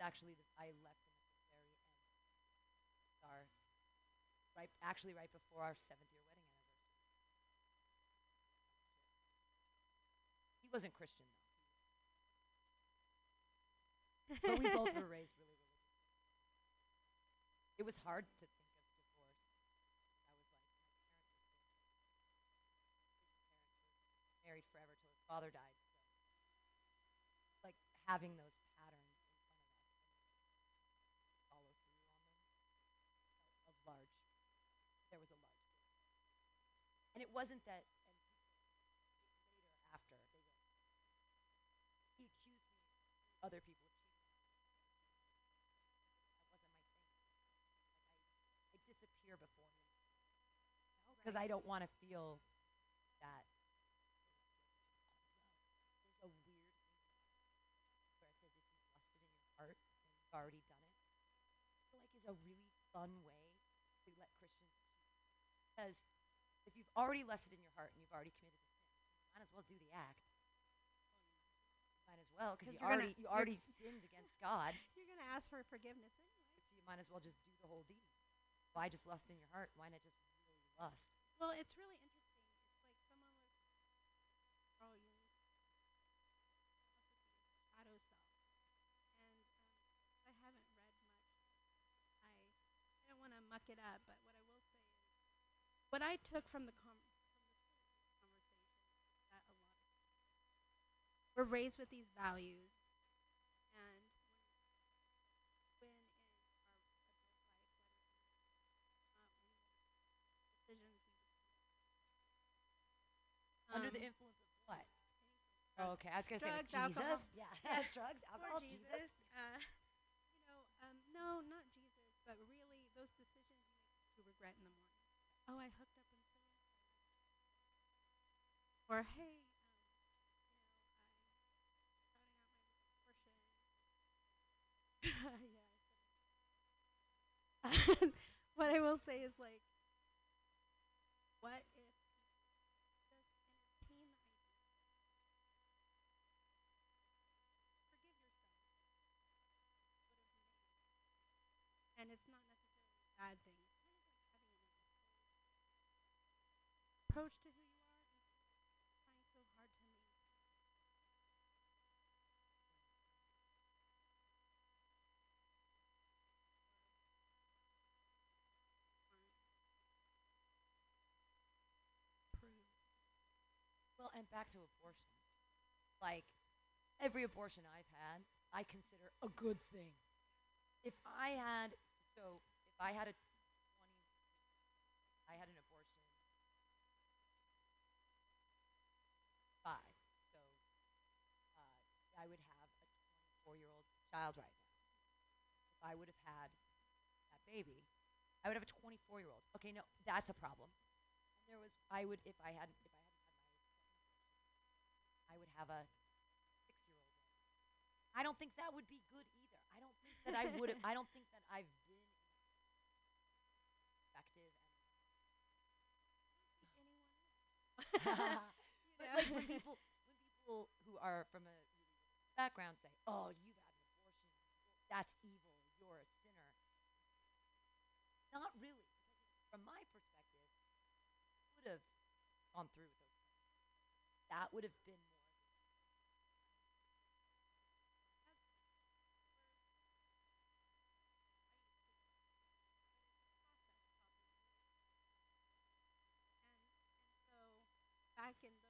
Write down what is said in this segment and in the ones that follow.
actually the, I left him at the very end. Our right, actually right before our seventh year wedding anniversary. He wasn't Christian though, but we both were raised really religious. It was hard to think of divorce. I was like, my parents were still church. His parents were married forever till his father died. So, like having those patterns in front of us and follow through on them, a large. There was a large. difference. And it wasn't that. Later after he accused me other people of cheating. me. That wasn't my thing. Like I, I disappear before him because I don't want to feel that. There's a weird thing where it says if you've lusted in your heart and you've already done it. I feel like is a really fun way to let Christians. Because you've already lusted in your heart and you've already committed the sin, you might as well do the act. Might as well because 'Cause you you're gonna- already you already sinned against God. You're gonna ask for forgiveness anyway. So you might as well just do the whole deed. Why just lust in your heart? Why not just really lust? Well, it's really interesting. It's like someone was, oh, you shadow self, and um, I haven't read much. I I don't want to muck it up, but what I will say is, what I took from the com- from the spiritual conversation is that a lot of people we're raised with these values, and when in our adult life, whether it be we decisions we Under the um, influence of what? Oh, okay. I was gonna drugs, say like. Jesus. Yeah, Yeah. drugs, Poor alcohol, Jesus. Jesus. Uh, you know, um, no, not Jesus, but really Oh, I hooked up and so. Or hey, um, yeah. what I will say is like, what if just entertain the idea? forgive yourself. And it's not necessarily a bad thing. It's kind of like having an approach to who you are instead trying so hard to. Prove. Well, and back to abortion. Like every abortion I've had, I consider a good thing. If I had, so if I had a 20, I had an abortion five, so uh, I would have a 24 year old child right now. If I would have had that baby, I would have a 24 year old. Okay, no, that's a problem. And there was, I would, if I hadn't, if I hadn't had my I would have a six year old. I don't think that would be good either. I don't think that I would have, I don't think that I've been effective but like when people when people who are from a background say, "Oh, you've had an abortion. That's evil. You're a sinner." Not really. From my perspective, would have gone through with those. plans. That would have been more. And, and so back in those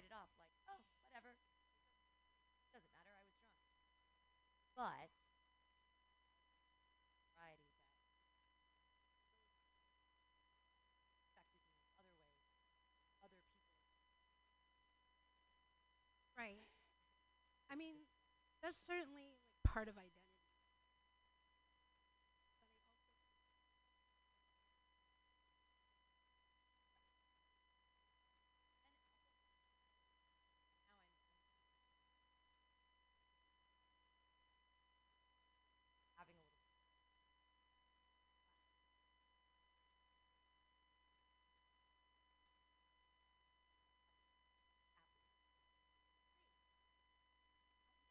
write it off like, oh, whatever. Doesn't matter. I was drunk. But variety that affected me in other ways, other people. Right. I mean, that's certainly like part of identity. But I also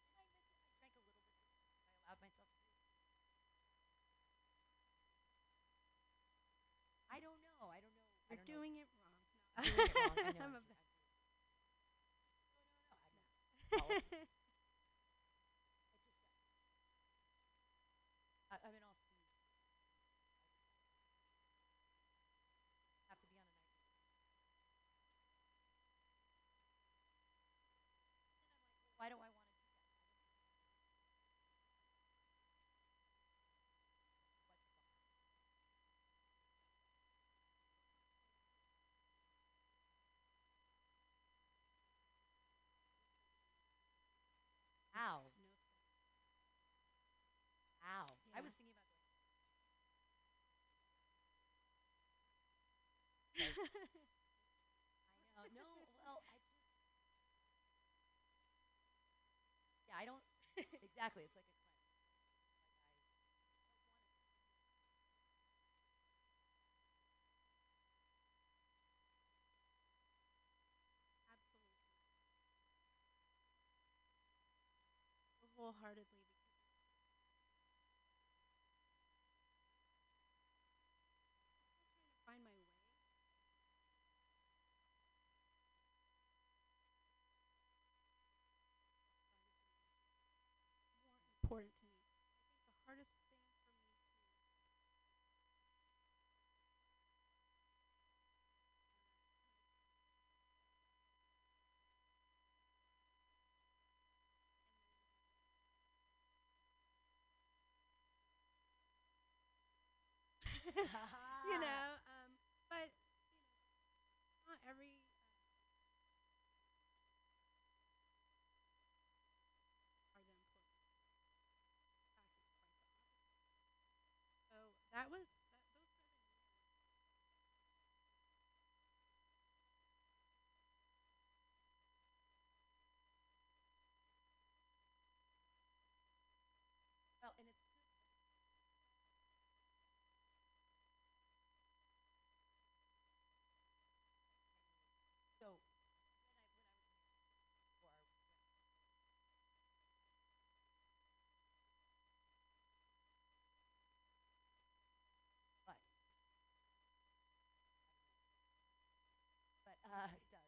Now I'm, I'm having a little. Did I miss it? I drank a little bit. This I allowed myself to. I don't know. I don't know. I you're don't know. Doing it wrong. I'm doing it wrong. I know. I'm I'm a do- bit- I'm doing- No, no, no. I'm not. Follow me. It just I, I'm in all C. Have to be on a night. And I'm like, well, why do I want to do that? What's fun? Ow. no sense. Ow. I Yeah. was thinking about going. 'Cause I know. No, well, I just. Yeah, I don't. exactly. It's like a cleanse. Like I, I don't want to. Absolutely. Wholeheartedly because I'm still trying to find my way. More important to me. The hardest thing to um, you know, um, but you know, not every. Uh, are the important. In fact, it's quite the opposite. So that was that, those seven years. Well, and it's good. So when I when I was in before I went but but uh it does.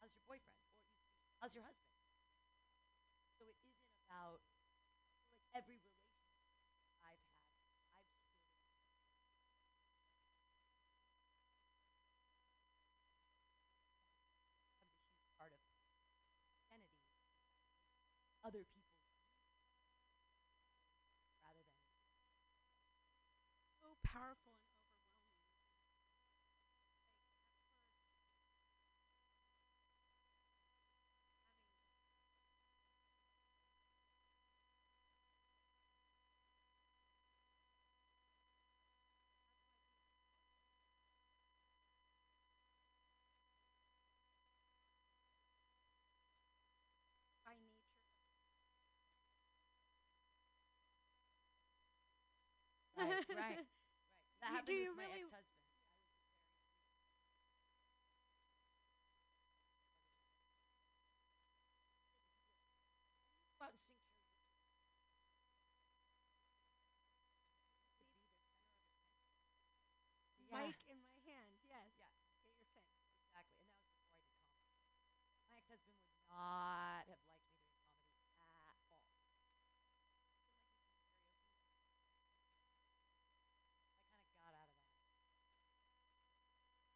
How's your boyfriend? Or it used to be, how's your husband? So it isn't about like every relationship I've had. I've of becomes a huge part of identity. Other people rather than so powerful right, right, right. That happened do with my really- ex-husband.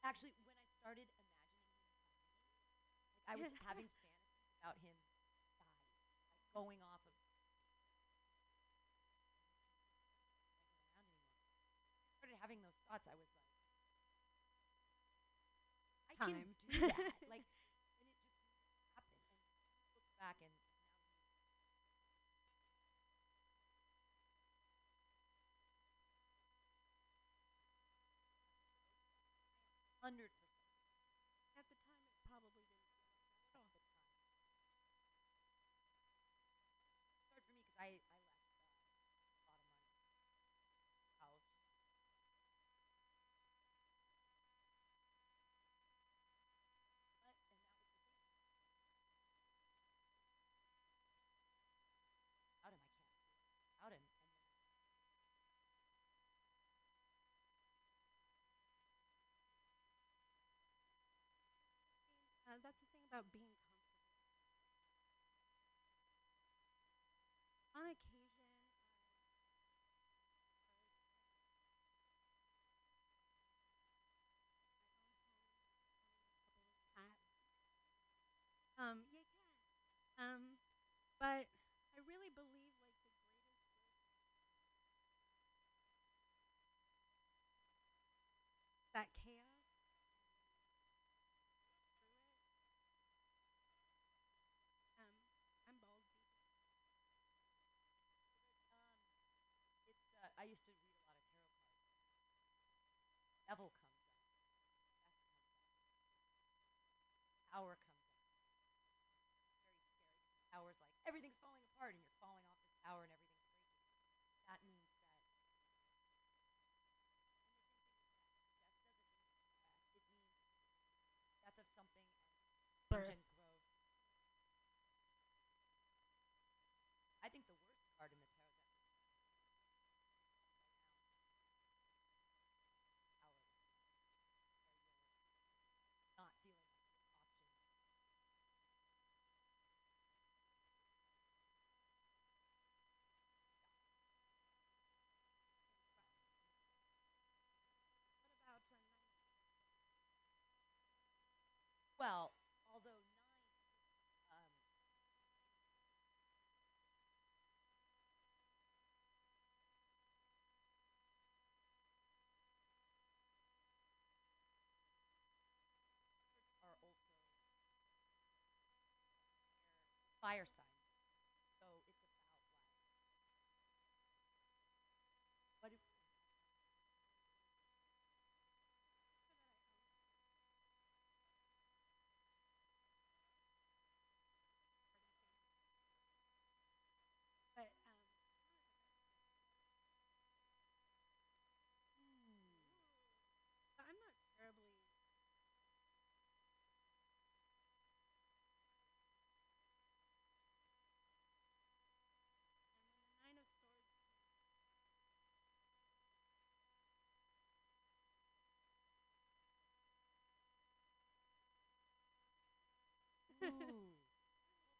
Actually, when I started imagining him like, I was having fantasies about him dying, like going off of. started having those thoughts, I was like, I Time can do that. Like, 100% that's the thing about being comfortable. On occasion, Um, yeah, yeah. Um, but I really believe. everything's falling apart in your well, although nine. Um, are also fireside.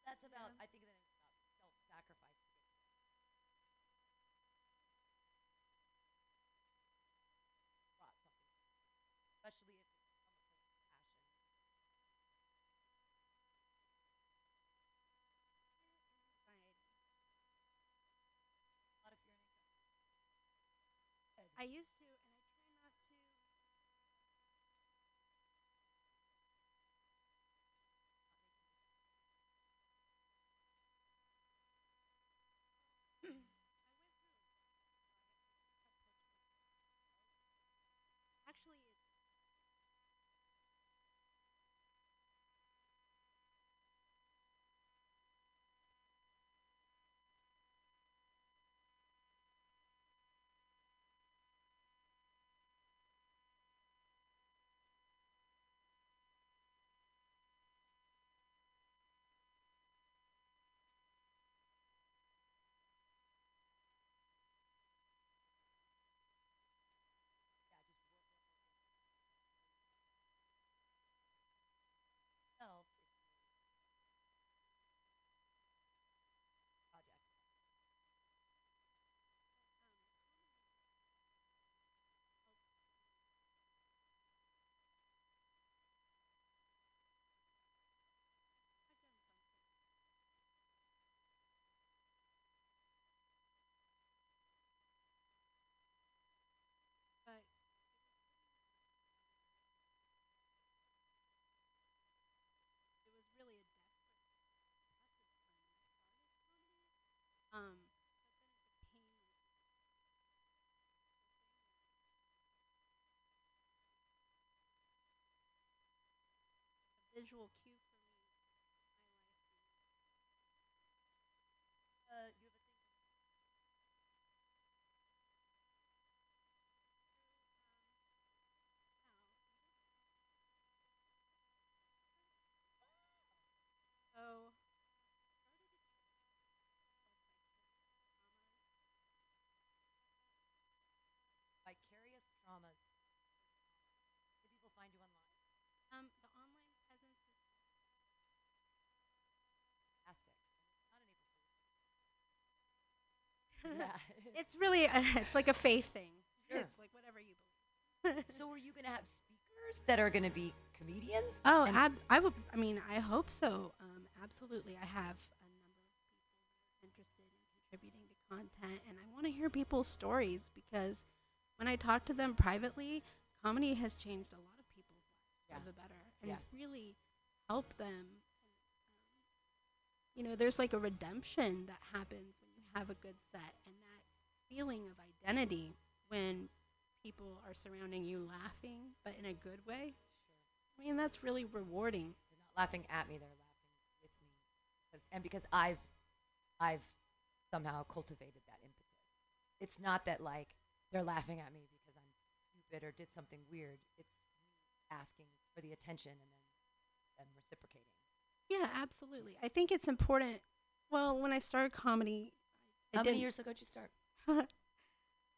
That's about, yeah. I think that it's about self sacrifice. Especially if I used to visual cue for me. Uh, you have a thing. So, Vicarious traumas. Can people find you online? um, the online presence is Fantastic. Not an April Fool's. Yeah. it's really a, it's like a faith thing. Sure. It's like whatever you believe. so are you going to have speakers that are going to be comedians? oh, ab- I would. I mean, I hope so. Um, absolutely, I have a number of people interested in contributing to content, and I want to hear people's stories because when I talk to them privately, comedy has changed a lot of people's lives Yeah. for the better, and Yeah. really help them. You know, there's like a redemption that happens when you have a good set, and that feeling of identity when people are surrounding you laughing, but in a good way. I mean, that's really rewarding. They're not laughing at me; they're laughing with me, and because I've, I've somehow cultivated that impetus. It's not that like they're laughing at me because I'm stupid or did something weird. It's me asking for the attention and then them reciprocating. Yeah, absolutely. I think it's important. Well, when I started comedy, I How many didn't- years ago did you start?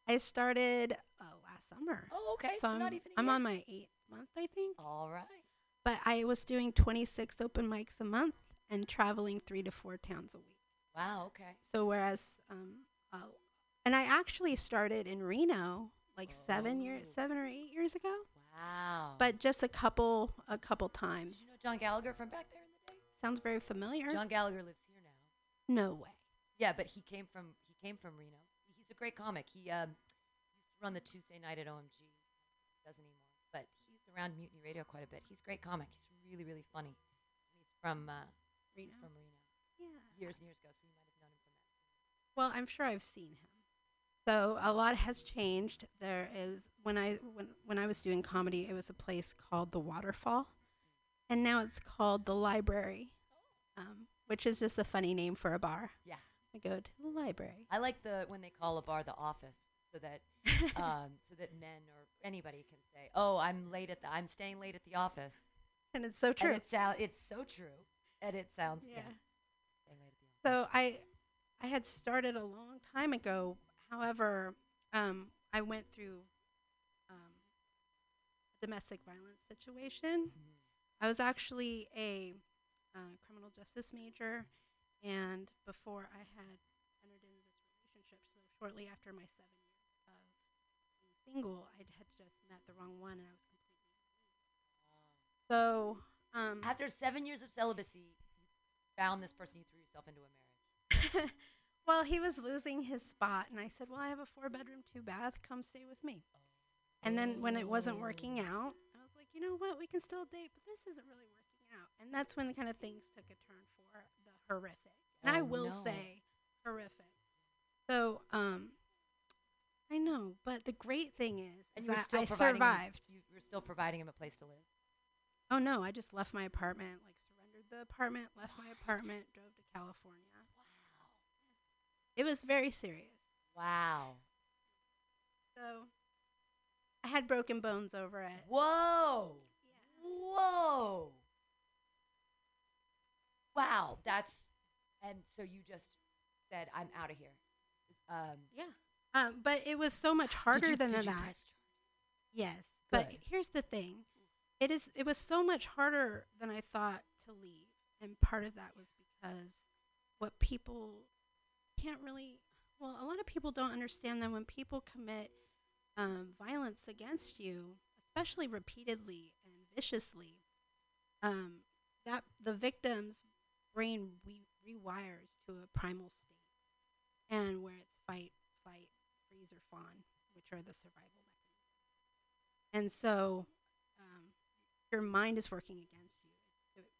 I started uh, last summer. Oh, okay. so So, I'm, not even. I'm on my eighth month, I think. All right. But I was doing 26 open mics a month and traveling three to four towns a week. Wow. Okay. So whereas, um, uh, and I actually started in Reno like seven years, Oh. seven or eight years ago. Wow. But just a couple, a couple times. did you know John Gallagher from back there in the day? Sounds very familiar. John Gallagher lives here now. no way. Yeah, but he came from he came from Reno. He's a great comic. He um, used to run the Tuesday night at OMG. Doesn't anymore, but he's around Mutiny Radio quite a bit. He's a great comic. He's really really funny. He's from uh, he's from Reno Yeah. years and years ago, so you might have known him from that. Well, I'm sure I've seen him. So a lot has changed. There is when I when when I was doing comedy, it was a place called the Waterfall, and now it's called the Library, um, which is just a funny name for a bar. Yeah, I go to the library. I like the when they call a bar the office, so that um, so that men or anybody can say, "Oh, I'm late at the I'm staying late at the office." and it's so true. And it sound it's so true, and it sounds yeah. Yeah. Late at the. So I I had started a long time ago. However, um, I went through um, a domestic violence situation. Mhm. I was actually a uh, criminal justice major, and before I had entered into this relationship, so shortly after my seven years of being single, I had just met the wrong one, and I was completely. So, um, After seven years of celibacy, you found this person, you threw yourself into a marriage. well, he was losing his spot, and I said, "Well, I have a four-bedroom, two-bath. Come stay with me." And then when it wasn't working out, I was like, "You know what? We can still date, but this isn't really working out." And that's when the kind of things took a turn for the horrific. And I Oh, will no. say, horrific. So, um, I know, but the great thing is, And is that still I survived. Him, you were still providing him a place to live. Oh no, I just left my apartment, like surrendered the apartment, left my apartment, drove to California. Wow. It was very serious. Wow. So I had broken bones over it. Whoa. Whoa. Wow. That's and so you just said, "I'm out of here." Um, Yeah. Um, but it was so much harder you, than that. Yes. But here's the thing. It is it was so much harder than I thought to leave. And part of that was because what people can't really well, a lot of people don't understand that when people commit um, violence against you, especially repeatedly and viciously, um, that the victim's brain re- rewires to a primal state, and where it's fight, fight, freeze, or fawn, which are the survival mechanisms. And so, um, your mind is working against you. It's, it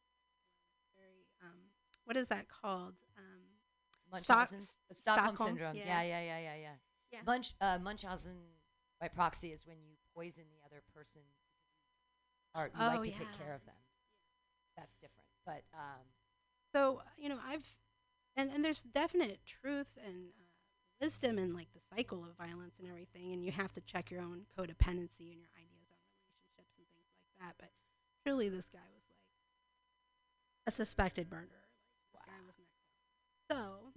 very, um, what is that called? Um, Stock- Stockholm, Stockholm, syndrome. yeah. Yeah, yeah, yeah, yeah, yeah. Yeah. Munch, uh, Munchausen by proxy is when you poison the other person, or you Oh, like to take care of them. that's different. But um, So you know, I've and and there's definite truth and uh, wisdom in like the cycle of violence and everything, and you have to check your own codependency and your ideas on relationships and things like that. But truly, this guy was like a suspected murderer. Like, this guy was next. So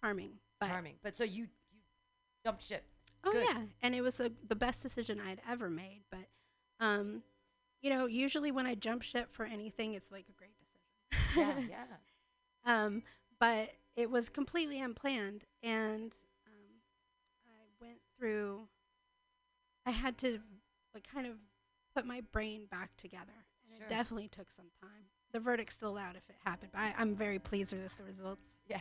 charming, but charming. But so you you jumped ship. Oh Good. yeah, and it was a, the best decision I'd ever made. But, um, you know, usually when I jump ship for anything, it's like a great decision. Yeah, yeah. Um, but it was completely unplanned, and um, I went through. I had to like kind of put my brain back together, and Sure. it definitely took some time. The verdict's still out if it happened, but I, I'm very pleased with the results. Yeah,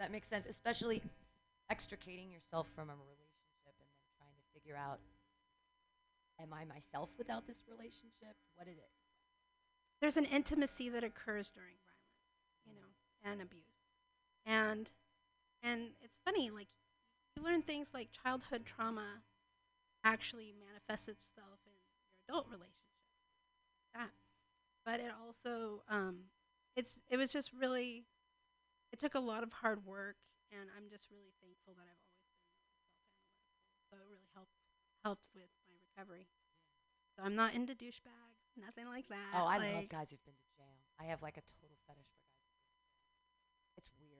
that makes sense. Especially extricating yourself from a relationship and then trying to figure out, am I myself without this relationship? What did it? there's an intimacy that occurs during violence, you know, and abuse. And and it's funny, like you learn things like childhood trauma actually manifests itself in your adult relationships. That. But it also um it's it was just really it took a lot of hard work and I'm just really thankful that I've always been. So it really helped helped with my recovery. So I'm not into douchebags, nothing like that. Oh, I like, love guys who've been to jail. I have like a total fetish for guys. It's weird.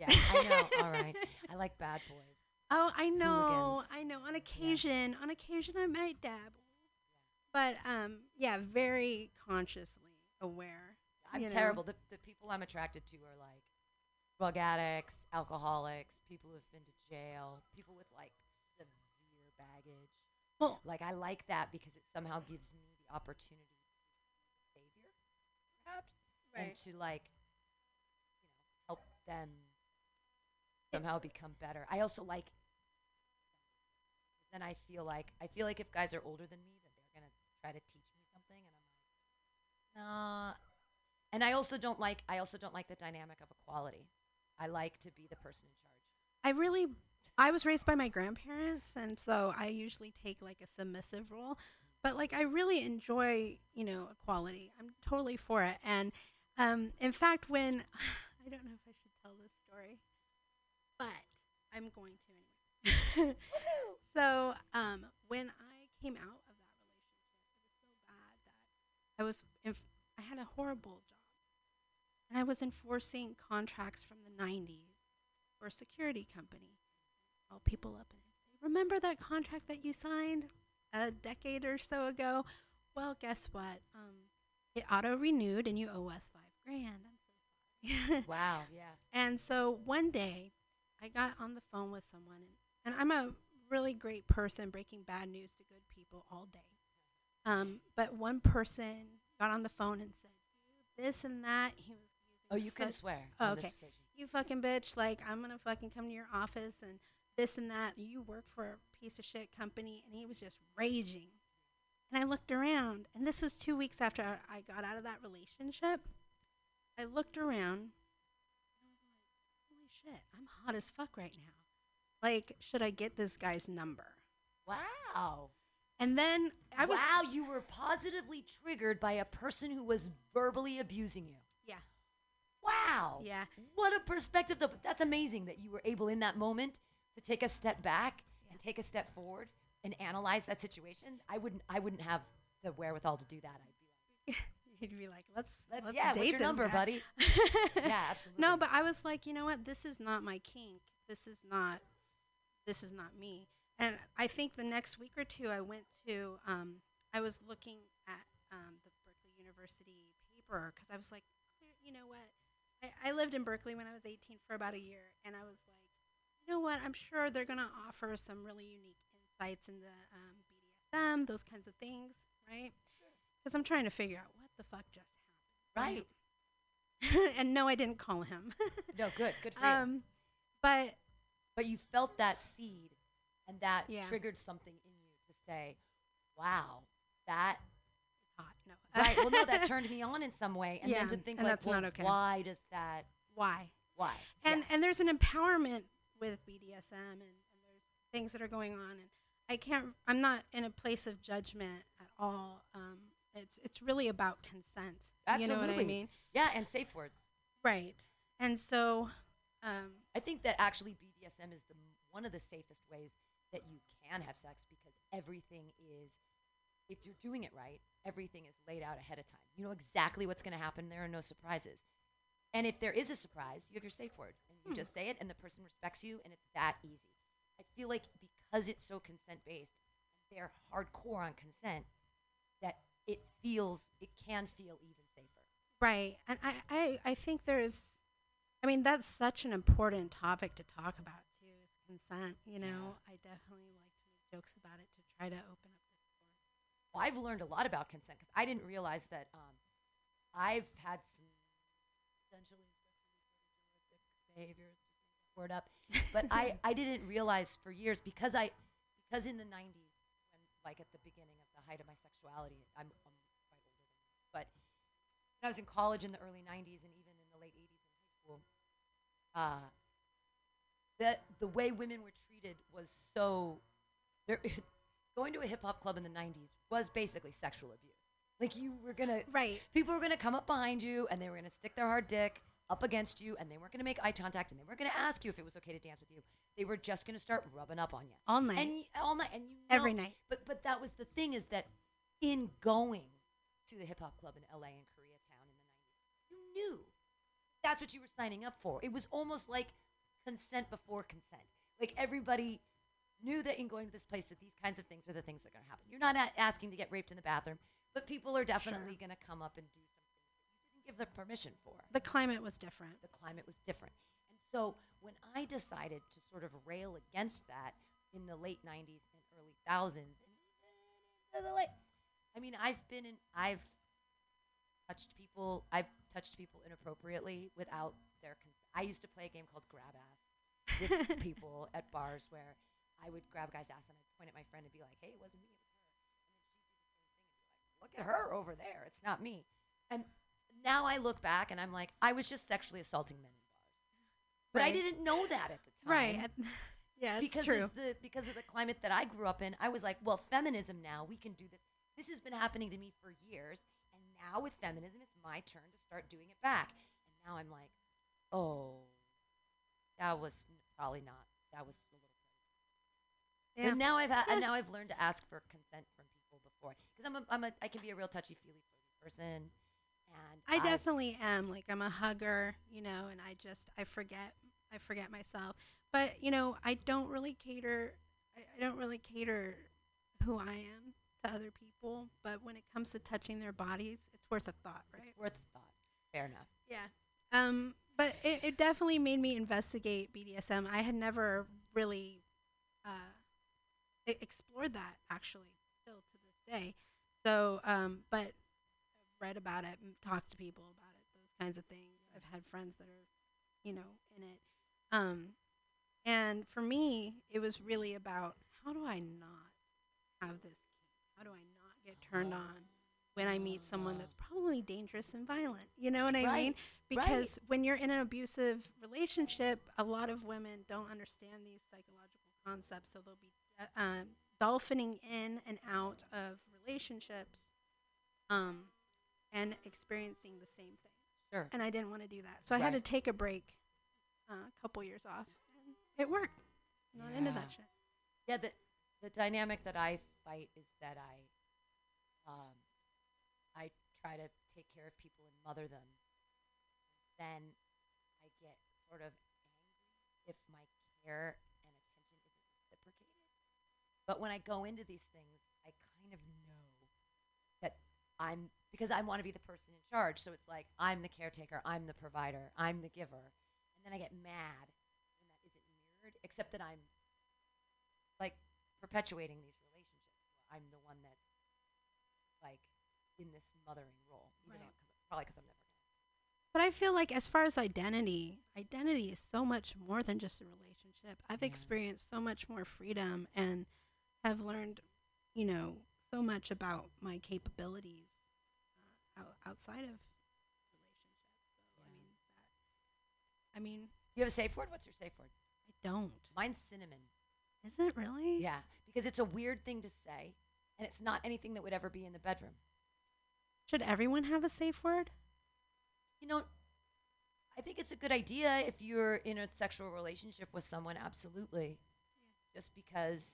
Yeah, I know. All right. I like bad boys. Oh, I know, Hooligans. I know. On occasion, on occasion, I might dabble, but um, yeah, very consciously aware. I'm terrible. The, the people I'm attracted to are like drug addicts, alcoholics, people who've been to jail, people with like severe baggage. Well, Like I like that because it somehow gives me the opportunity to be a savior, perhaps, and to like, you know, help them somehow become better. I also like. Then I feel like I feel like if guys are older than me, that they're gonna try to teach me something, and I'm like, nah. And I also don't like I also don't like the dynamic of equality. I like to be the person in charge. I really, I was raised by my grandparents, and so I usually take like a submissive role. But like, I really enjoy, you know, equality. I'm totally for it. And um, in fact, when I don't know if I should tell this story, but I'm going to anyway. so um, when I came out of that relationship, it was so bad that I was, inf- I had a horrible job, and I was enforcing contracts from the 90s for a security company. Call people up and say, "Remember that contract that you signed a decade or so ago? Well, guess what? Um, it auto renewed, and you owe us five grand. I'm so sorry." Wow. Yeah. And so one day, I got on the phone with someone, and, and I'm a really great person breaking bad news to good people all day. Um, but one person got on the phone and said this and that. He was using Oh, you can swear. Oh, okay. you fucking bitch, like I'm gonna fucking come to your office and this and that. You work for a piece of shit company, and he was just raging. And I looked around, and this was two weeks after I got out of that relationship. I looked around, and I was like, "Holy shit, I'm hot as fuck right now. Like, should I get this guy's number?" Wow. And then I was, wow, you were positively triggered by a person who was verbally abusing you. yeah, Wow. yeah. What a perspective, though. But that's amazing that you were able in that moment to take a step back and take a step forward and analyze that situation. I wouldn't. I wouldn't have the wherewithal to do that. I'd be like, He'd be like, "Let's, let's, let's yeah. date What's your number, guy." buddy? yeah, absolutely. No, but I was like, you know what? This is not my kink. This is not. This is not me. And I think the next week or two, I went to. Um, I was looking at um, the Berkeley University paper because I was like, you know what? I, I lived in Berkeley when I was 18 for about a year, and I was like, you know what? I'm sure they're gonna offer some really unique insights into um, BDSM, those kinds of things, right? Because I'm trying to figure out the fuck just right. happened. and no, I didn't call him. No, good. Good for you. um, but But you felt that seed, and that Yeah. triggered something in you to say, "Wow, that hot. No. right." well, no, that turned me on in some way, and then to think like, that's well, not okay. why does that? Why? Why? And Yeah. and there's an empowerment with BDSM, and, and there's things that are going on, and I can't. I'm not in a place of judgment at all. Um, it's it's really about consent. You know what I mean? Yeah, and safe words. Right. And so, um, I think that actually BDSM is the one of the safest ways that you can have sex because everything is if you're doing it right, everything is laid out ahead of time. You know exactly what's going to happen. There are no surprises. And if there is a surprise, you have your safe word and you Hmm. just say it and the person respects you and it's that easy. I feel like because it's so consent based, they're hardcore on consent it feels it can feel even safer. right. And I, I, I think there's, I mean, that's such an important topic to talk about too. Is consent. You know, I definitely like to make jokes about it to try to open up discourse. Well, I've learned a lot about consent because I didn't realize that um, I've had some essentially behaviors, just make that word up. But I, I didn't realize for years because I because in the 90s when like at the beginning of the height of my sexuality, I'm, I'm quite older than you, but when I was in college in the early 90s and even in the late 80s in high school, uh, the the way women were treated was so going to a hip hop club in the 90s was basically sexual abuse. Like you were gonna, Right. people were gonna come up behind you and they were gonna stick their hard dick up against you and they weren't gonna make eye contact and they weren't gonna ask you if it was okay to dance with you. They were just gonna start rubbing up on you All night. and y- all night and you know, Every night. But but that was the thing is that in going to the hip hop club in L.A. and Koreatown in the 90s, you knew that's what you were signing up for. It was almost like consent before consent. Like everybody knew that in going to this place that these kinds of things are the things that are going to happen. You're not a- asking to get raped in the bathroom, but people are definitely going to come up and do something that you didn't give them permission for. the climate was different. The climate was different. And so when I decided to sort of rail against that in the late 90s and early thousands, and even into the late, I mean, I've been in, I've touched people, I've touched people inappropriately without their consent. I used to play a game called Grab Ass with people at bars where I would grab a guy's ass and I'd point at my friend and be like, hey, it wasn't me, it was her. And then she'd do the same thing and be like, look at her over there, it's not me. And now I look back and I'm like, I was just sexually assaulting men in bars. But I didn't know that at the time. Right. yeah, it's because true. of the because of the climate that I grew up in, I was like, well, feminism now, we can do this. This has been happening to me for years, and now with feminism, it's my turn to start doing it back. And now I'm like, oh, that was probably not. That was a little. yeah. But now I've ha- Eh. now I've learned to ask for consent from people before because I'm a, I'm a I can be a real touchy feely person, and I I've- definitely am. Like I'm a hugger, you know, and I just I forget I forget myself. But you know, I don't really cater. I, I don't really cater who I am to other people. But when it comes to touching their bodies, it's worth a thought, right? It's worth a thought. Fair enough. Yeah. Um, but it, it definitely made me investigate BDSM. I had never really uh, explored that actually, still to this day. So, um, but I've read about it and talked to people about it, those kinds of things. I've had friends that are, you know, in it. Um, and for me, it was really about how do I not have this? How do I not get turned on when I meet someone that's probably dangerous and violent? You know what I Right, mean? Because when you're in an abusive relationship, a lot of women don't understand these psychological concepts, so they'll be uh, um, dolphining in and out of relationships, um, and experiencing the same thing. Sure. And I didn't want to do that, so I had to take a break, uh, a couple years off. And it worked. Not into Yeah. that shit. Yeah, the the dynamic that I fight is that I um I try to take care of people and mother them. Then I get sort of angry if my care and attention isn't reciprocated. But when I go into these things, I kind of know that I'm because I want to be the person in charge. So it's like I'm the caretaker, I'm the provider, I'm the giver. And then I get mad when that isn't mirrored, except that I'm like perpetuating these relationships I'm the one that's like in this mothering role, even Right. cause, probably because I'm never. But I feel like, as far as identity, identity is so much more than just a relationship. I've Yeah. experienced so much more freedom and have learned, you know, so much about my capabilities uh, out, outside of relationships. So, I mean, that, I mean, You have a safe word? What's your safe word? I don't. Mine's cinnamon. Is it really? Yeah, because it's a weird thing to say, and it's not anything that would ever be in the bedroom. Should everyone have a safe word? You know, I think it's a good idea if you're in a sexual relationship with someone, absolutely. Just because,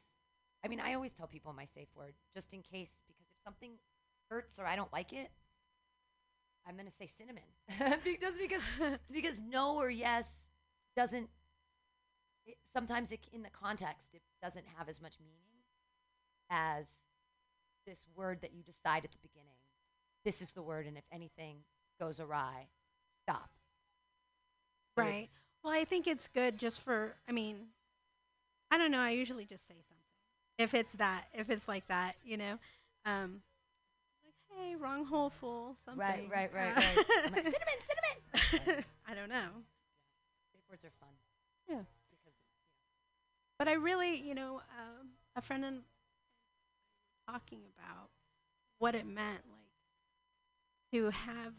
I mean, I always tell people my safe word, just in case, because if something hurts or I don't like it, I'm going to say cinnamon. Just because, because no or yes doesn't, it, sometimes it, in the context, it doesn't have as much meaning as this word that you decide at the beginning. This is the word, and if anything goes awry, stop. Right. it's- Well, I think it's good just for, I mean, I don't know. I usually just say something. If it's that, if it's like that, you know? Um, like, hey, wrong hole full, something. Right, right, right, Uh, right. I'm like, cinnamon, cinnamon. I don't know. Safe words are fun. Yeah. Because But I really, you know, um, a friend and talking about what it meant, like to have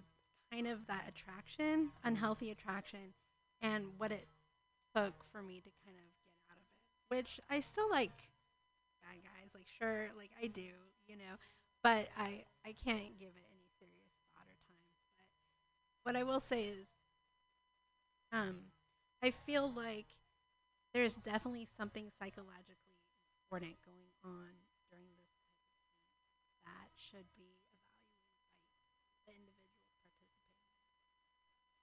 kind of that attraction, unhealthy attraction, and what it took for me to kind of get out of it. Which I still like bad guys, like sure, like I do, you know, but I I can't give it any serious thought or time. But what I will say is, um, I feel like there's definitely something psychologically important going on during this type of thing that should be evaluated by the individual participating.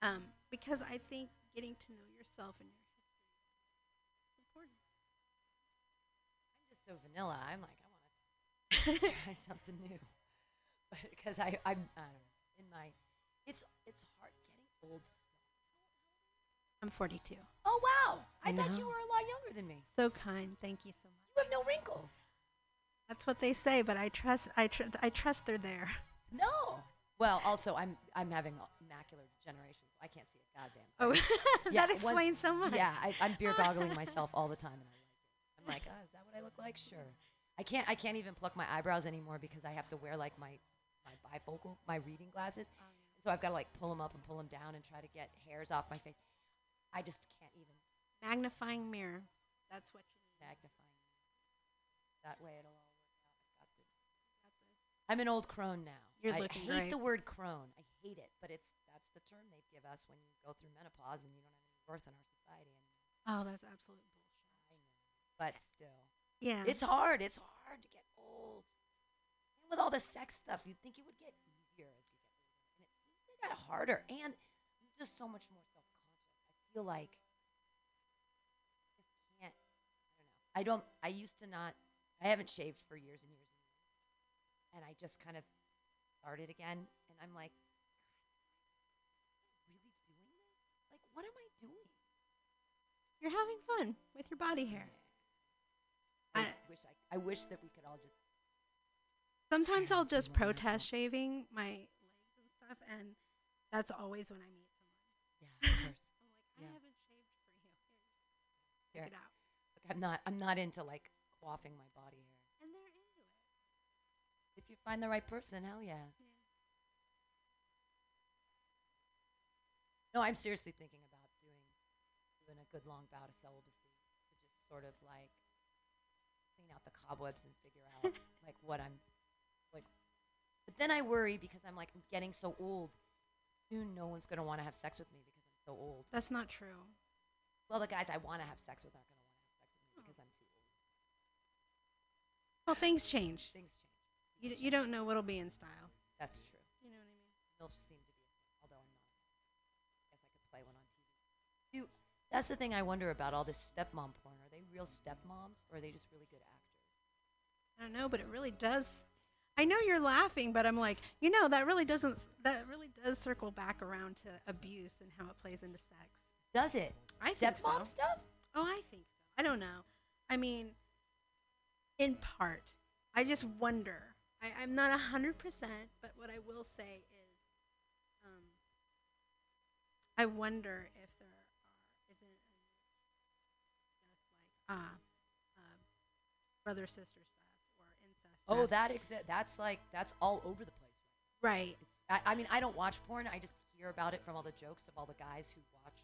Um, because I think getting to know yourself and your history is important. I'm just so vanilla. I'm like, I want to try something new. But because I, I'm, I don't know. In my, it's, it's hard getting old. I'm 42. Oh wow! I, I thought you were a lot younger than me. So kind. Thank you so much. You have no wrinkles. That's what they say, but I trust. I tr- I trust they're there. No. Well, also I'm, I'm having macular degeneration, so I can't see a goddamn. Oh. Yeah, that explains so much. Yeah, I, I'm beer goggling myself all the time, and I like it. I'm like, oh, is that what I look like? Sure. I can't. I can't even pluck my eyebrows anymore because I have to wear like my my bifocal, my reading glasses. Oh, so I've got to like pull them up and pull them down and try to get hairs off my face. I just can't even Magnifying mirror. That's what you need. magnify. That way it'll all work out. I've got the, I'm an old crone now. You're I looking hate the word crone. I hate it, but it's that's the term they give us when you go through menopause and you don't have any worth in our society anymore. Oh, that's absolute bullshit. I know, but still. Yeah. It's hard. It's hard to get old. And with all the sex stuff, you'd think it would get easier as you get older. And it seems they got harder. And I'm just so much more self conscious. I feel like I just can't I don't know. I don't I used to not I haven't shaved for years and years and I just kind of started again and I'm like, God, am I really doing this? Like what am I doing? You're having fun with your body hair. I, I- wish I I wish that we could all just Sometimes I'll just protest shaving my legs and stuff, and that's always when I meet someone. yeah, of course. I'm like, Yeah. I haven't shaved for you. Here. check it out. Look, I'm not. I'm not into like quaffing my body hair. You find the right person, hell yeah. No, I'm seriously thinking about doing doing a good long bout of celibacy to just sort of like clean out the cobwebs and figure out like what I'm like. But then I worry because I'm like I'm getting so old. Soon, no one's gonna want to have sex with me because I'm so old. That's not true. Well, the guys I want to have sex with aren't gonna want to have sex with me oh. because I'm too old. Well, things change. Things change. You, d- you don't know what'll be in style. That's true. You know what I mean? MILFs seem to be although I'm not. I guess I could play one on TV. Do that's the thing I wonder about all this stepmom porn. Are they real stepmoms or are they just really good actors? I don't know, but it really does. I know you're laughing, but I'm like, you know, that really doesn't. That really does circle back around to abuse and how it plays into sex. Does it? I think so. Stepmom stuff? Oh, I think so. I don't know. I mean, in part, I just wonder. I, I'm not a hundred percent, but what I will say is, um, I wonder if there are isn't just like ah, uh, brother sister stuff or incest. Oh, stuff. that exists. That's like that's all over the place. right. It's, I, I mean, I don't watch porn. I just hear about it from all the jokes of all the guys who watch.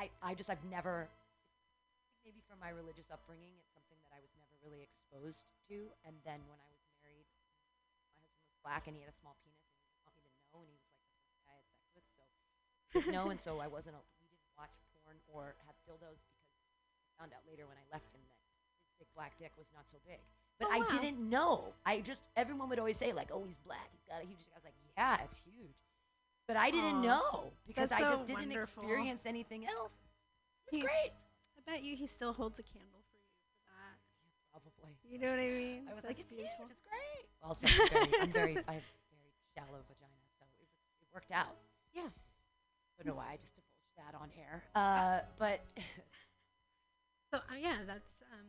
I, I just I've never. Maybe from my religious upbringing, it's something that I was never really exposed to. And then when I was married, my husband was black and he had a small penis and he didn't want me to know and he was like the first guy I had sex with, so no. and so I wasn't. A, we didn't watch porn or have dildos because I found out later when I left him that his big black dick was not so big. But Oh, I wow. didn't know. I just everyone would always say like, "Oh, he's black. He's got a huge." dick." I was like, "Yeah, it's huge," but I didn't Aw, know because that's I so just didn't wonderful. experience anything else. It was He- great. I bet you he still holds a candle for you for that. Probably. You know what I mean? I was like, That's "It's beautiful. huge. It's great." Also, I'm very, I'm very, I have very shallow vagina, so it was it worked out. Yeah. Don't know why I just divulged that on air. Uh, but So uh, yeah, that's um.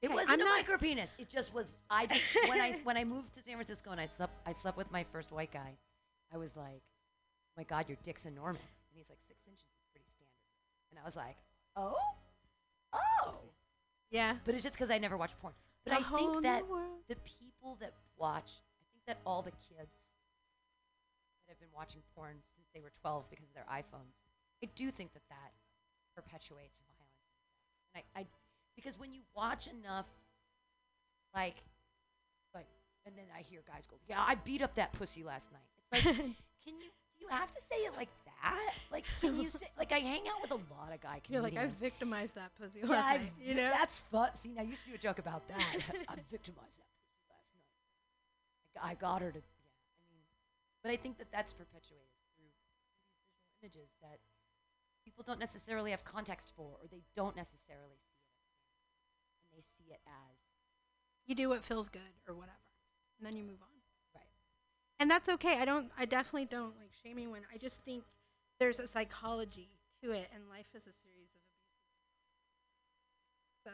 It Okay, wasn't I'm a not- micro penis. It just was. I just when I when I moved to San Francisco and I slept I slept with my first white guy. I was like, oh "My God, your dick's enormous," and he's like, six inches is pretty standard." And I was like, "Oh, oh," Yeah. but it's just because I never watched porn. But A I think that the people that watch, I think that all the kids that have been watching porn since they were 12 because of their iPhones, I do think that that perpetuates violence. And I, I because when you watch enough, like, like, and then I hear guys go, "Yeah, I beat up that pussy last night." It's like, can you? Do you have to say it like that? Like, can you say? Like, I hang out with a lot of guy You're like I victimized that pussy Yeah, last I- night. You know. that's fun. See, now you used to do a joke about that. I victimized that pussy last night. I got, I got her to. Yeah, I mean, but I think that that's perpetuated through these visual images that people don't necessarily have context for, or they don't necessarily see it as and they see it as you do what feels good or whatever, and then you move on. right. and that's okay. I don't. I definitely don't like shame anyone. I just think there's a psychology to it, and life is a series of abuses. So,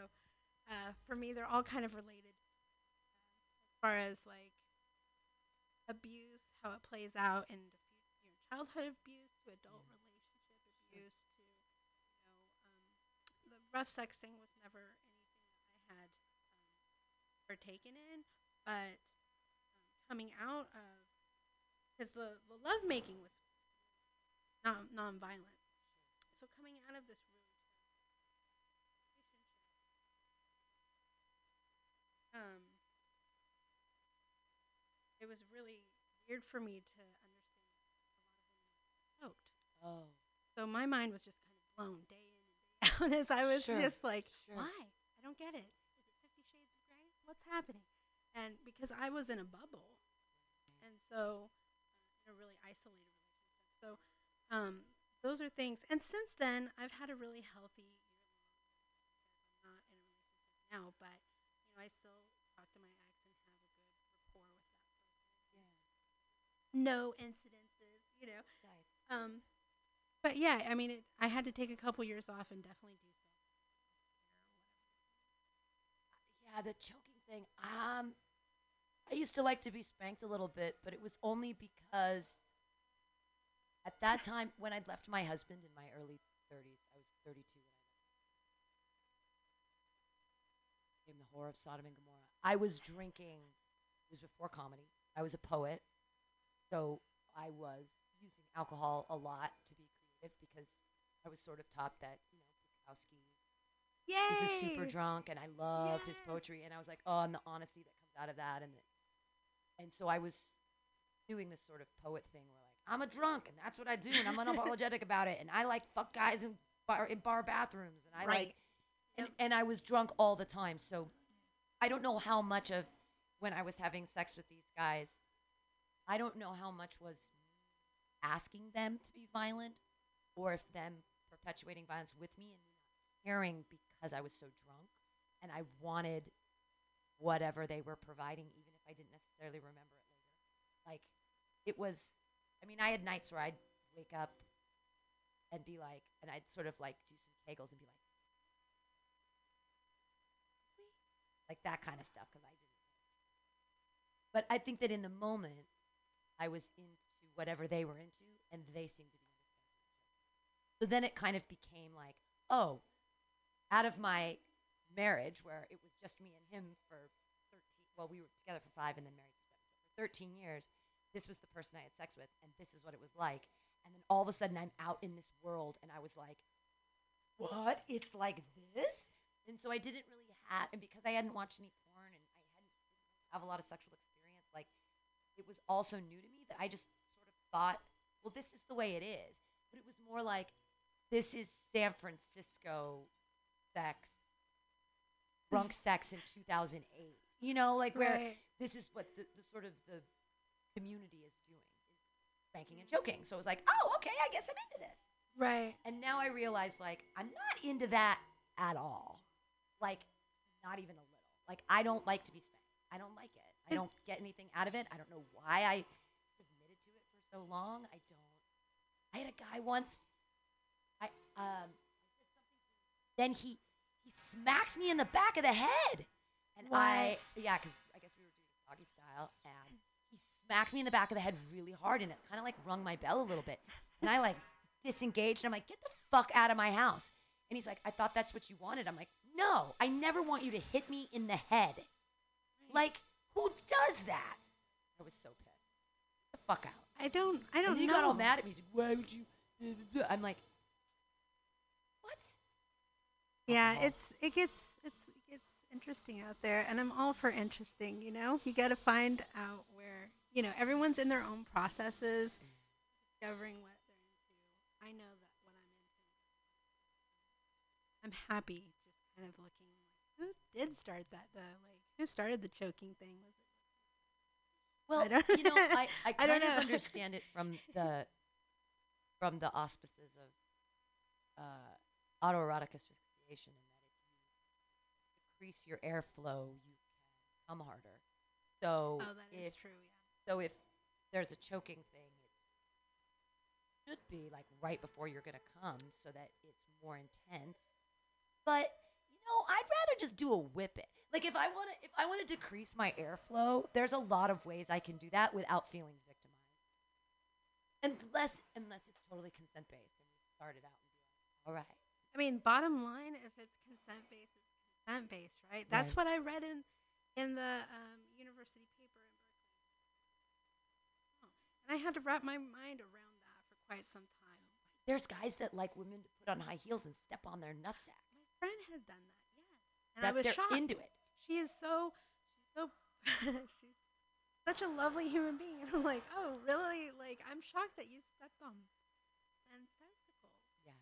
uh, for me, they're all kind of related. Uh, as far as like abuse, how it plays out in diffu- you know, childhood abuse to adult Mhm. relationship abuse to you know um, the rough sex thing was never anything that I had um, partaken in, but um, coming out of because the the love making was non non-violent. So coming out of this really um, it was really weird for me to understand a lot of choked. Oh, So my mind was just kind of blown day in and day out as I was Sure, just like, sure. why? I don't get it. Is it Fifty Shades of Grey? What's happening? And because I was in a bubble, and so uh, in a really isolated um, those are things. And since then, I've had a really healthy year. I'm not in a relationship now, but you know, I still talk to my ex and have a good rapport with that person. yeah, No incidences, you know. nice. Um, but yeah, I mean, it, I had to take a couple years off and definitely do so. Yeah, the choking thing. Um, I used to like to be spanked a little bit, but it was only because at that time when I'd left my husband in my early 30s, I was 32 when I left. Became the horror of Sodom and Gomorrah. I was drinking. It was before comedy. I was a poet, so I was using alcohol a lot to be creative because I was sort of taught that you know Bukowski Yay! a super drunk and I love his poetry and I was like, oh, and the honesty that comes out of that and the, and so I was doing this sort of poet thing where I'm a drunk and that's what I do and I'm unapologetic about it and I like fuck guys in bar in bar bathrooms and I like and, Yep. and I was drunk all the time so I don't know how much of when I was having sex with these guys I don't know how much was asking them to be violent or if them perpetuating violence with me and caring because I was so drunk and I wanted whatever they were providing, even if I didn't necessarily remember it later. Like, it was, I mean, I had nights where I'd wake up and be like, and I'd sort of like do some kegels and be like, like that kind of stuff because I didn't. But I think that in the moment, I was into whatever they were into, and they seemed to be So then it kind of became like, oh, out of my marriage where it was just me and him for 13, well, we were together for five and then married for seven. So for 13 years, this was the person I had sex with, and this is what it was like. And then all of a sudden, I'm out in this world, and I was like, what? It's like this? And so I didn't really have, and because I hadn't watched any porn and I hadn't have a lot of sexual experience, like it was also new to me that I just sort of thought, well, this is the way it is. But it was more like this is San Francisco sex, drunk sex in 2008. You know, like where this is what the, the sort of the community is doing, is spanking and choking. So it was like, oh, okay, I guess I'm into this. Right. And now I realize, like, I'm not into that at all. Like, not even a little. Like, I don't like to be spanked. I don't like it. I don't get anything out of it. I don't know why I submitted to it for so long. I don't. I had a guy once. I um. Then he he smacked me in the back of the head, and I Why? yeah, because I guess we were doing doggy style, and smacked me in the back of the head really hard, and it kind of like rung my bell a little bit, and I like disengaged, and I'm like, get the fuck out of my house, and he's like, I thought that's what you wanted. I'm like, no, I never want you to hit me in the head. Like, who does that? I was so pissed. Get the fuck out. I don't. I don't then he know. got all mad at me. He's like, why would you? I'm like, what? Yeah, Alcohol. it's it gets it's it gets interesting out there, and I'm all for interesting. You know, you got to find out where you know everyone's in their own processes, discovering what they're into. I know that what I'm into. I'm happy, just kind of looking. Like, who did start that though? Like, who started the choking thing? Was it? Well, you know, I, I I kind don't of know. understand it from the from the auspices of uh, autoerotic asphyxiation, in that if you decrease your airflow, you can come harder. So Oh, that is true. Yeah. So if there's a choking thing, it should be like right before you're gonna come, so that it's more intense. But you know, I'd rather just do a whip it. Like if I want to, if I want to decrease my airflow, there's a lot of ways I can do that without feeling victimized. Unless, unless it's totally consent based and you start it out and be like, all right, I mean, bottom line, if it's consent based, it's consent based, right? That's Right. what I read in in the um, university paper in Berkeley. Oh, and I had to wrap my mind around that for quite some time. there's guys that like women to put on high heels and step on their nutsack. My friend had done that, yes, and that I was they're shocked. into it. She is so, she's so, she's such a lovely human being, and I'm like, oh, really? Like, I'm shocked that you stepped on men's testicles. Yeah.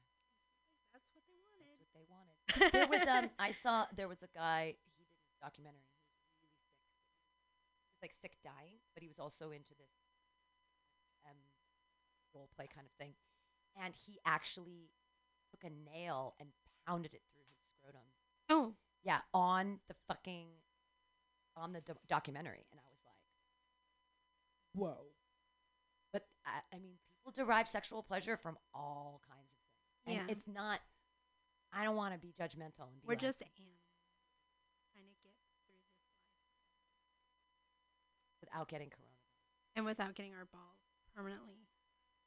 That's what they wanted. That's what they wanted. there was um I saw there was a guy he did a documentary. He was really sick. He was like sick dying, but he was also into this role play kind of thing. And he actually took a nail and pounded it through his scrotum. Oh, Yeah, on the fucking on the do- documentary, and I was like, "Whoa!" But I, I mean, people derive sexual pleasure from all kinds of things, and Yeah. it's not. I don't want to be judgmental and be we're like, just animals trying to get through this life. without getting corona. and without getting our balls permanently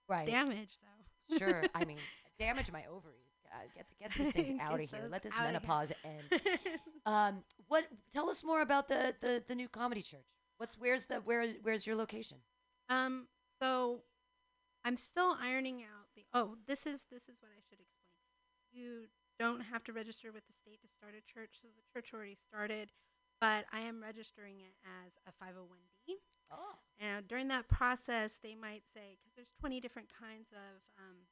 Right. damaged though Sure. I mean, damage my ovaries. God, get get these things out of here. Let this menopause end. Um, what? Tell us more about the, the the new comedy church. What's where's the where where's your location? um so i'm still ironing out the oh this is this is what i should explain you don't have to register with the state to start a church so the church already started but i am registering it as a 501d Oh. and during that process they might say because there's 20 different kinds of um,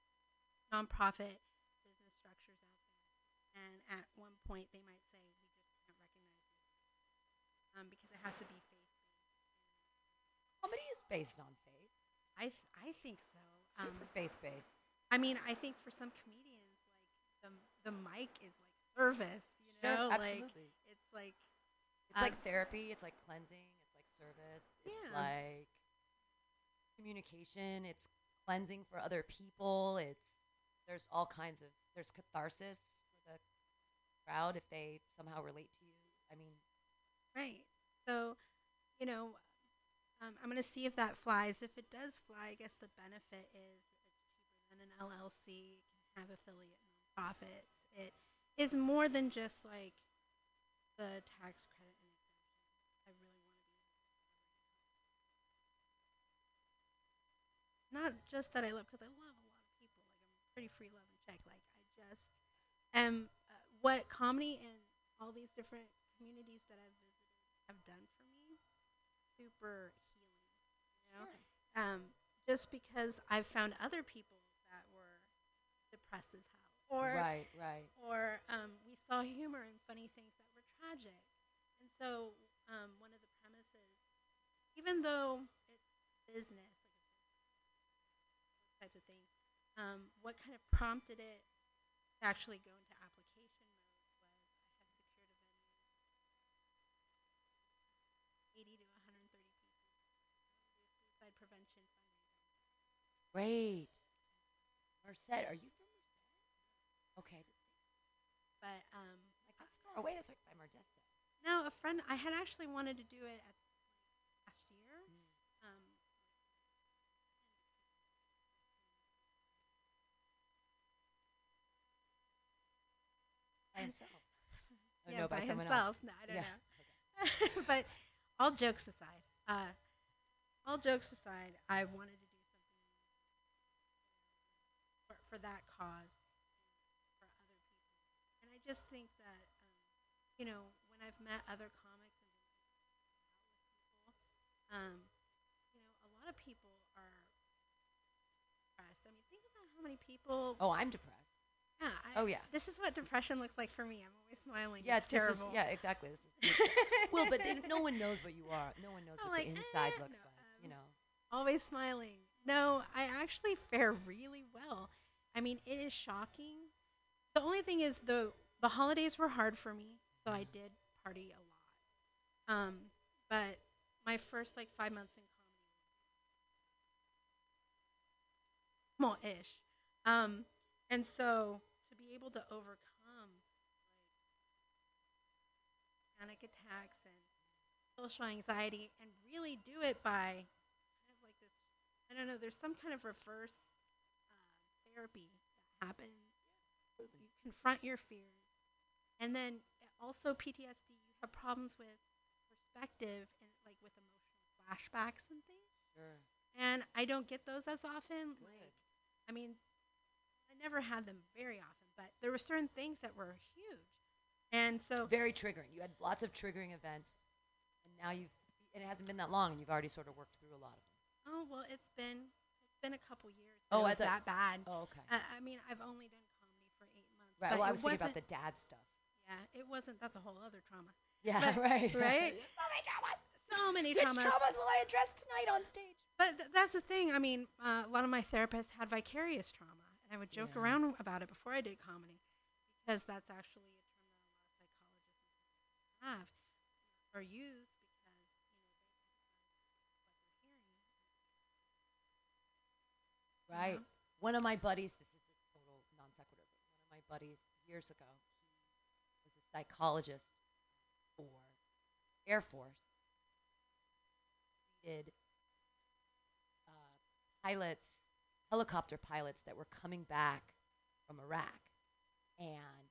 nonprofit business structures out there and at one point they might say we just can't recognize you um, because it has to be faith based. Comedy is based on faith. I th- I think so. Um, Super faith based. I mean, I think for some comedians, like the the mic is like service. You know, like absolutely. it's like It's um, like therapy. It's like cleansing. Service. It's like communication. It's cleansing for other people. It's there's all kinds of there's catharsis for the crowd if they somehow relate to you. I mean, right. So, you know, um, I'm gonna see if that flies. If it does fly, I guess the benefit is it's cheaper than an LLC. It can have affiliate nonprofits. It is more than just like the tax credit and exemption. I really want to be. Not just that I love, because I love a lot of people. Like I'm pretty free love and check. Like I just am. Uh, what comedy and all these different communities that I've visited have done for me super healing. You know, um, just because I've found other people that were depressed as hell, or right, right. or um, we saw humor in funny things that were tragic. And so, um, one of the premises, even though it's business, like those types of things, um, what kind of prompted it to actually go into application mode was I had secured a venue, 80 to 130 people, suicide prevention fundraiser. Great. Merced, are you from Merced? Okay. But um, Like that's far away. That's right by Modesto. no, a friend, I had actually wanted to do it at last year. Um, By himself. Oh, yeah, no, by, by someone himself. else. No, I don't Yeah. know. but all jokes aside, uh, all jokes aside, I wanted to do something for, for that cause for other people, and I just think that um, you know when I've met other comics and been able to hang out with people, um, you know, a lot of people are depressed. I mean, think about how many people. Oh, I'm depressed. Yeah. I, Oh yeah. This is what depression looks like for me. I'm always smiling. Yeah, it's this is- terrible. yeah, exactly. This is well, but no one knows what you are. No one knows I'm what like, the inside "Eh, looks no, like. You um, know. always smiling. No, I actually fare really well. I mean, it is shocking. The only thing is the the holidays were hard for me, so I did party a lot. Um, but my first like five months in comedy, small-ish, um, and so be able to overcome like panic attacks and social anxiety and really do it by kind of like this i don't know there's some kind of reverse uh, therapy that happens you confront your fears and then also ptsd you have problems with perspective and like with emotional flashbacks and things Sure. and i don't get those as often Good. like i mean i never had them very often but there were certain things that were huge and so Very triggering. You had lots of triggering events, and now you've and it hasn't been that long, and you've already sort of worked through a lot of them. oh well it's been it's been a couple years Oh, I it was that bad Oh, okay. I, I mean, I've only done comedy for eight months. right. but Well, I was thinking about the dad stuff. Yeah, it wasn't. That's a whole other trauma. Yeah. But- right. right? so many traumas. So many Which traumas. traumas will I address tonight on stage? But th- that's the thing. I mean, uh, a lot of my therapists had vicarious trauma, and I would joke Yeah. around about it before I did comedy, because that's actually a term that a lot of psychologists have or use because you know they can what they're hearing. Right. One of my buddies, this is a total non sequitur, but one of my buddies years ago, he was a psychologist for Air Force. He did uh, pilots, helicopter pilots that were coming back from Iraq. And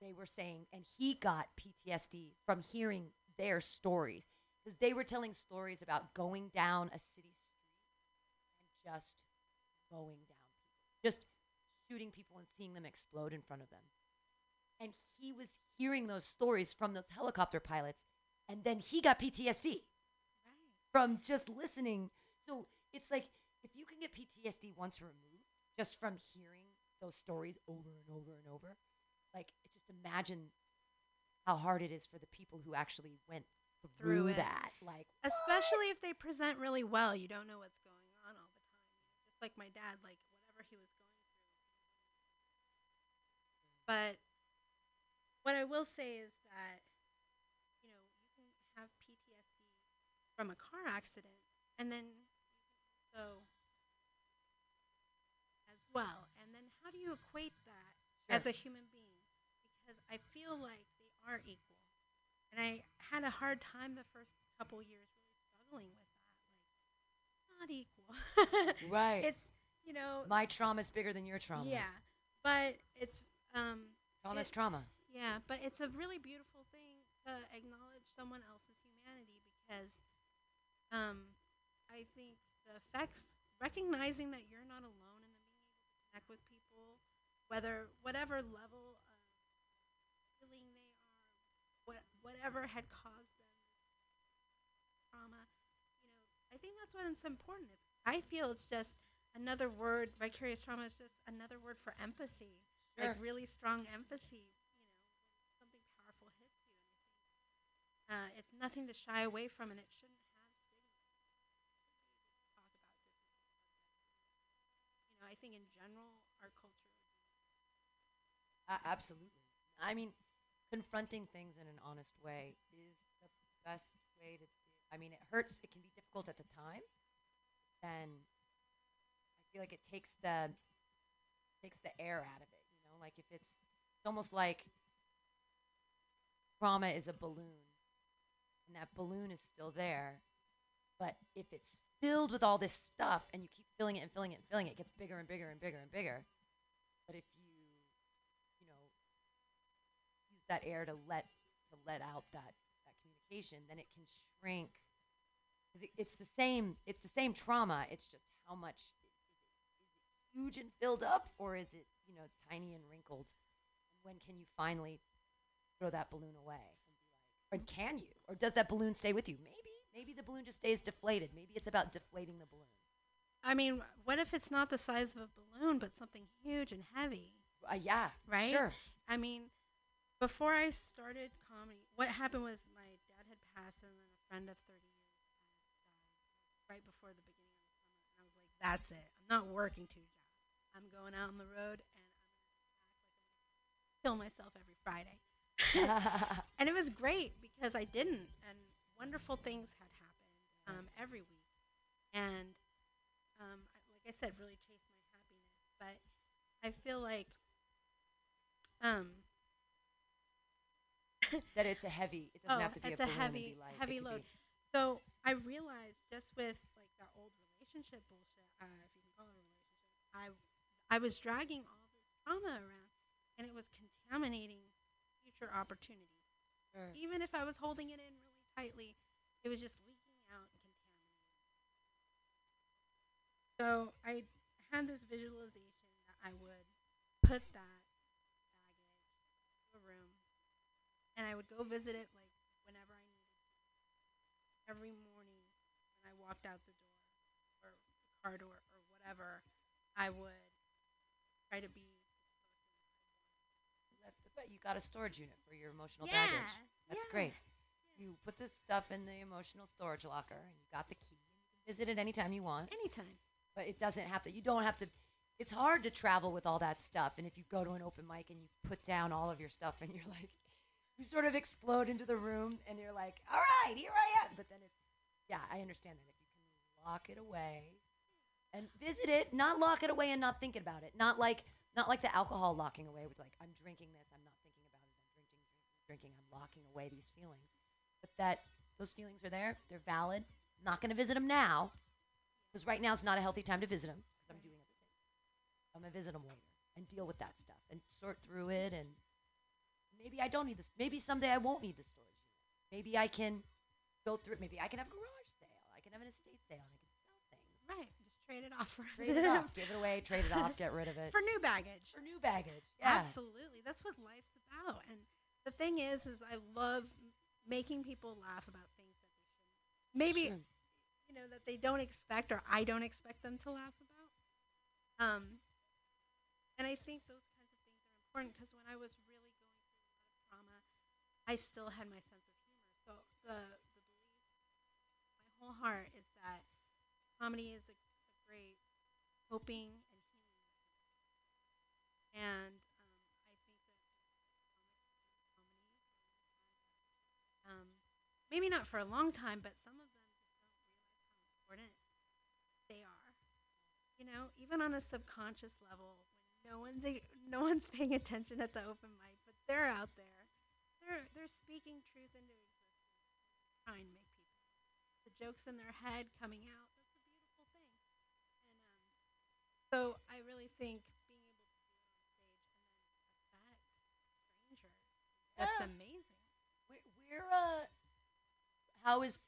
they were saying, and he got PTSD from hearing their stories because they were telling stories about going down a city street and just mowing down people, just shooting people and seeing them explode in front of them. And he was hearing those stories from those helicopter pilots, and then he got PTSD Right. from just listening. So it's like if you can get PTSD once removed just from hearing those stories over and over and over, like just imagine how hard it is for the people who actually went through, Through that. Like, especially if they present really well you don't know what's going on all the time just like my dad like whatever he was going through but what i will say is that you know you can have ptsd from a car accident and then you can also as well and then how do you equate that as a human being because i feel like they are equal and I had a hard time the first couple years really struggling with that. Like, not equal. right. It's, you know, my trauma is bigger than your trauma. yeah, but it's, um, Trauma it- trauma. yeah, but it's a really beautiful thing to acknowledge someone else's humanity because, um, I think the effects, recognizing that you're not alone and then being able to connect with people, whether whatever level of healing they are, what whatever had caused them, trauma. You know, I think that's what's important. It's, I feel it's just another word. Vicarious trauma is just another word for empathy, Sure. like really strong empathy. You know, something powerful hits you, and I think uh, it's nothing to shy away from, and it shouldn't have stigma. Talk about different subjects. You know, I think in general, our culture. A- absolutely. I mean, confronting things in an honest way is the best way to do. I mean, it hurts. It can be difficult at the time. Then I feel like it takes the takes the air out of it. You know, like if it's it's almost like trauma is a balloon, and that balloon is still there. But if it's filled with all this stuff and you keep filling it and filling it and filling it, it gets bigger and bigger and bigger and bigger. But if you you know use that air to let to let out that that communication then it can shrink. 'Cause it, it's the same it's the same trauma it's just how much is it, is it huge and filled up or is it you know tiny and wrinkled? When can you finally throw that balloon away and like or can you? Or does that balloon stay with you? Maybe maybe the balloon just stays deflated maybe it's about deflating the balloon I mean, what if it's not the size of a balloon, but something huge and heavy? uh, yeah Right? sure I mean, before I started comedy, what happened was my dad had passed, and then a friend of 30 years died right before the beginning of the summer. And I was like, that's it. I'm not working two jobs. I'm going out on the road, and I'm going to act like I'm kill myself every Friday. and it was great because I didn't, and wonderful things had happened um, every week. And um, I, like I said, really chase my happiness. But I feel like um, that it's a heavy it doesn't Oh, have to be it's a, a heavy- heavy load. So I realized just with like that old relationship bullshit, uh, if you can call it a relationship, I I was dragging all this trauma around, and it was contaminating future opportunities. Sure. Even if I was holding it in really tightly, it was just leaking out and contaminating. So I had this visualization that I would put that baggage in a room, and I would go visit it like whenever I needed to. Every morning when I walked out the door or the car door or whatever, I would try to be. You but you got a storage unit for your emotional Yeah, baggage. That's yeah, great. You put this stuff in the emotional storage locker, and you got the key. And you can visit it anytime you want. Anytime. But it doesn't have to. You don't have to. It's hard to travel with all that stuff, and if you go to an open mic and you put down all of your stuff, and you're like, you sort of explode into the room, and you're like, all right, here I am. But then it's, yeah, I understand that if you can lock it away and visit it, not lock it away and not thinking about it, not like not like the alcohol locking away with like I'm drinking this, I'm not thinking about it, I'm drinking, drinking, drinking, I'm locking away these feelings. But that those feelings are there, they're valid. I'm not going to visit them now because right now is not a healthy time to visit them because I'm doing other things. I'm gonna visit them later and deal with that stuff and sort through it. And maybe I don't need this. Maybe someday I won't need the storage unit. Maybe I can go through it. Maybe I can have a garage sale. I can have an estate sale and I can sell things. Right. Just trade it off Trade it off, give it away, trade it off, get rid of it for new baggage. for new baggage. Yeah. Absolutely. That's what life's about. And the thing is, is I love making people laugh about things that they shouldn't. Maybe Sure. you know that they don't expect or I don't expect them to laugh about. Um, and I think those kinds of things are important because when I was really going through a lot of trauma, I still had my sense of humor. So the the belief, my whole heart is that comedy is a, a great coping and healing. And um, I think that comics do comedy um, maybe not for a long time, but some of them just don't realize how important they are. You know, even on a subconscious level, when no one's a, no one's paying attention at the open mic, but they're out there. They're they're speaking truth into existence, trying to make people. The jokes in their head coming out. That's a beautiful thing. And um, so I really think being able to do it on stage and then affect strangers is just amazing. We're, we're uh, how is?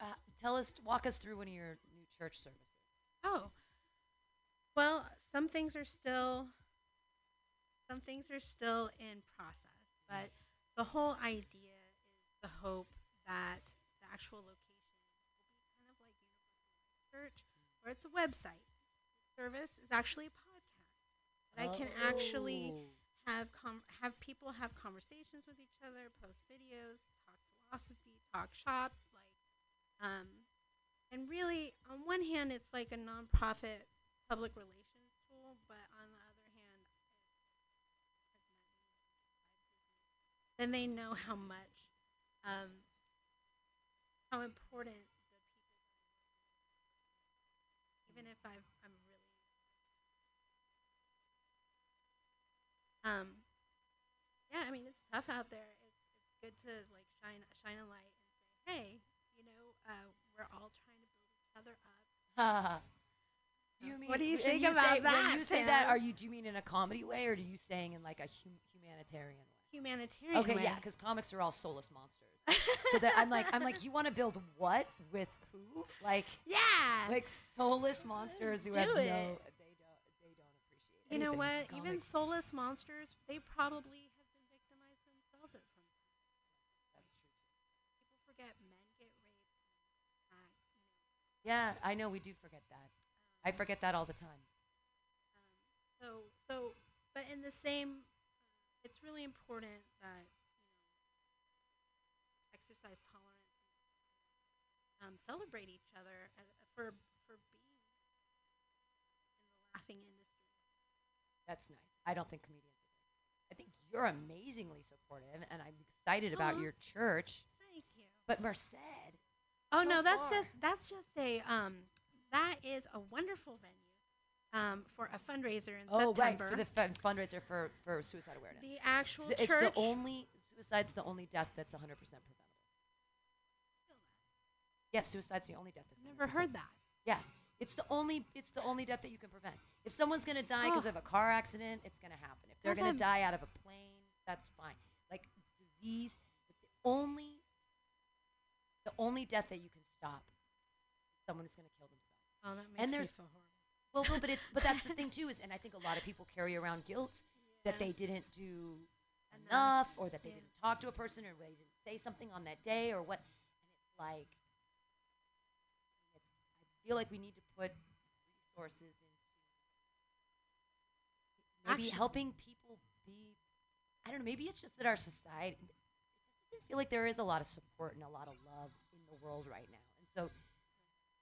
Uh, tell us, walk us through one of your new church services. Oh. Well, some things are still some things are still in process, but the whole idea is the hope that the actual location will be kind of like Universal church or it's a website. Service is actually a podcast. That I can actually Oh. have com- have people have conversations with each other, post videos, talk philosophy, talk shop, like, um, and really, on one hand, it's like a nonprofit public relations tool, but on the other hand, then they know how much, um, how important the people, even if I've, I'm really Um, yeah, I mean it's tough out there. It's it's good to like shine shine a light and say, hey, you know, uh, we're all trying to build each other up. you mean What do you think about say, that, When you say that, are you do you mean in a comedy way or do you saying in like a hum- humanitarian way? Humanitarian. Okay, way. yeah, because comics are all soulless monsters. so that I'm like, I'm like, you want to build what with who? Like, yeah. like soulless monsters who do have no, it. they don't, they don't appreciate. you know what? in Even soulless monsters, they probably have been victimized themselves at some point. that's true. Too. People forget men get raped. attacked, you know. Yeah, I know we do forget that. I forget that all the time. Um, so, so, but in the same, it's really important that you know, exercise tolerance, um, celebrate each other uh, for for being in the laughing industry. That's nice. I don't think comedians. Are. I think you're amazingly supportive, and I'm excited about your church. Thank you. But Merced, Oh so no, that's far. just that's just a um, that is a wonderful venue. Um, for a fundraiser in oh right, for the fun- fundraiser for for suicide awareness. the actual It's, the- it's the only suicide's the only death that's 100% preventable. Yes, suicide's the only death that's. Never 100% heard that. Yeah, it's the only it's the only death that you can prevent. If someone's gonna die because Oh. of a car accident, it's gonna happen. If they're Well, gonna die out of a plane, that's fine. Like disease, but the only the only death that you can stop is someone who's gonna kill themselves. Oh, that makes And me there's- feel horrible. Well, no, but it's but that's the thing too is, and I think a lot of people carry around guilt that they didn't do Enough. enough, or that they Yeah. didn't talk to a person, or they didn't say something on that day, or what. And it's like, it's, I feel like we need to put resources into maybe Action. helping people be. I don't know. Maybe it's just that our society it feel like there is a lot of support and a lot of love in the world right now, and so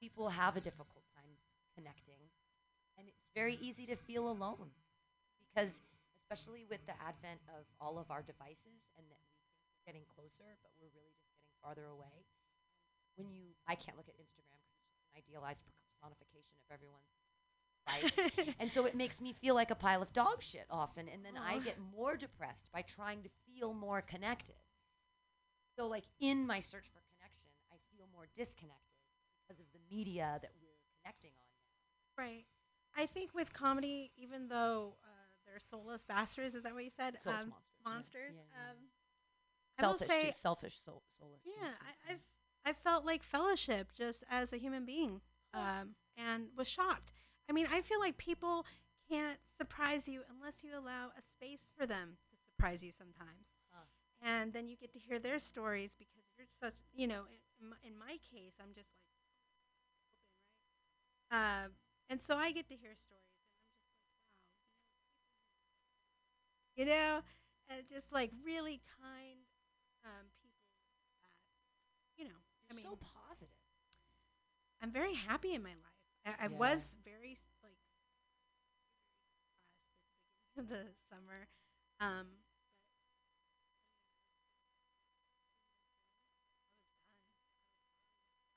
people have a difficult time connecting, and it's very easy to feel alone because especially with the advent of all of our devices and that we think we're getting closer but we're really just getting farther away. When you i can't look at instagram because it's just an idealized personification of everyone's life. And so it makes me feel like a pile of dog shit often. And then i get more depressed by trying to feel more connected so like in my search for connection i feel more disconnected because of the media that we're connecting on Right. I think with comedy, even though uh, they're soulless bastards, is that what you said? Soulless um, monsters, monsters. Yeah, yeah, Um, I will selfish say, selfish soul, soulless yeah, I, I've I felt like fellowship just as a human being, um, and was shocked. I mean, I feel like people can't surprise you unless you allow a space for them to surprise you sometimes. And then you get to hear their stories because you're such, you know, in my, in my case, I'm just like open, right? Um, and so I get to hear stories, and I'm just like, wow, you know, and just like really kind um, people that, you know, I You're mean, so positive. I'm very happy in my life. I, I Yeah. was very like the the summer, um,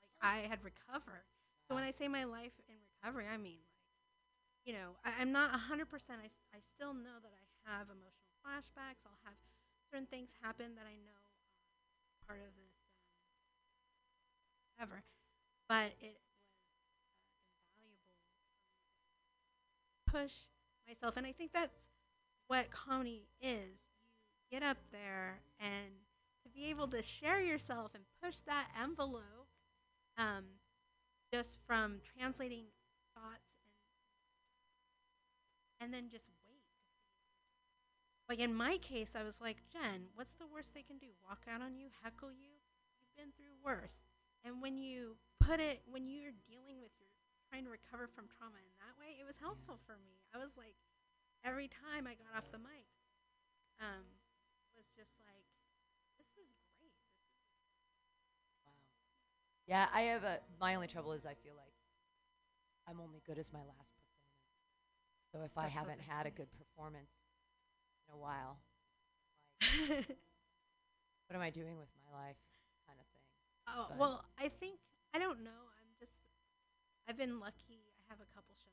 but like I had recovered. So when I say my life in recovery, I mean like, you know, I, I'm not hundred percent. I, I still know that I have emotional flashbacks. I'll have certain things happen that I know part of this um, ever, but it was uh, invaluable push myself, and I think that's what comedy is. You get up there and to be able to share yourself and push that envelope, um, just from translating thoughts and and then just wait. Like in my case, I was like, Jen, what's the worst they can do? Walk out on you, heckle you? You've been through worse. And when you put it, when you're dealing with your trying to recover from trauma in that way, it was helpful for me. I was like, every time I got off the mic, um, was just like, Yeah, I have a. My only trouble is I feel like I'm only good as my last performance. So if I That's what haven't had a good performance in a while, like, what am I doing with my life, kind of thing. oh, But- well, I think, I don't know. I'm just, I've been lucky. I have a couple shows.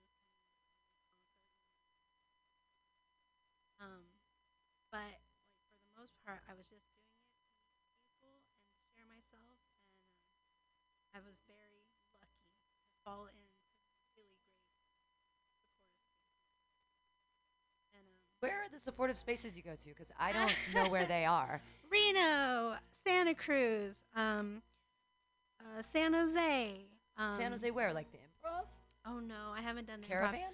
Um, but like for the most part, I was just doing it to meet people and to share myself, and um, I was very lucky to fall into really great supportive spaces. And um, Where are the supportive spaces you go to? Because I don't know where they are. Reno, Santa Cruz, um, uh, San Jose. Um, San Jose, where? Like the improv? Oh no, I haven't done the improv. Caravan?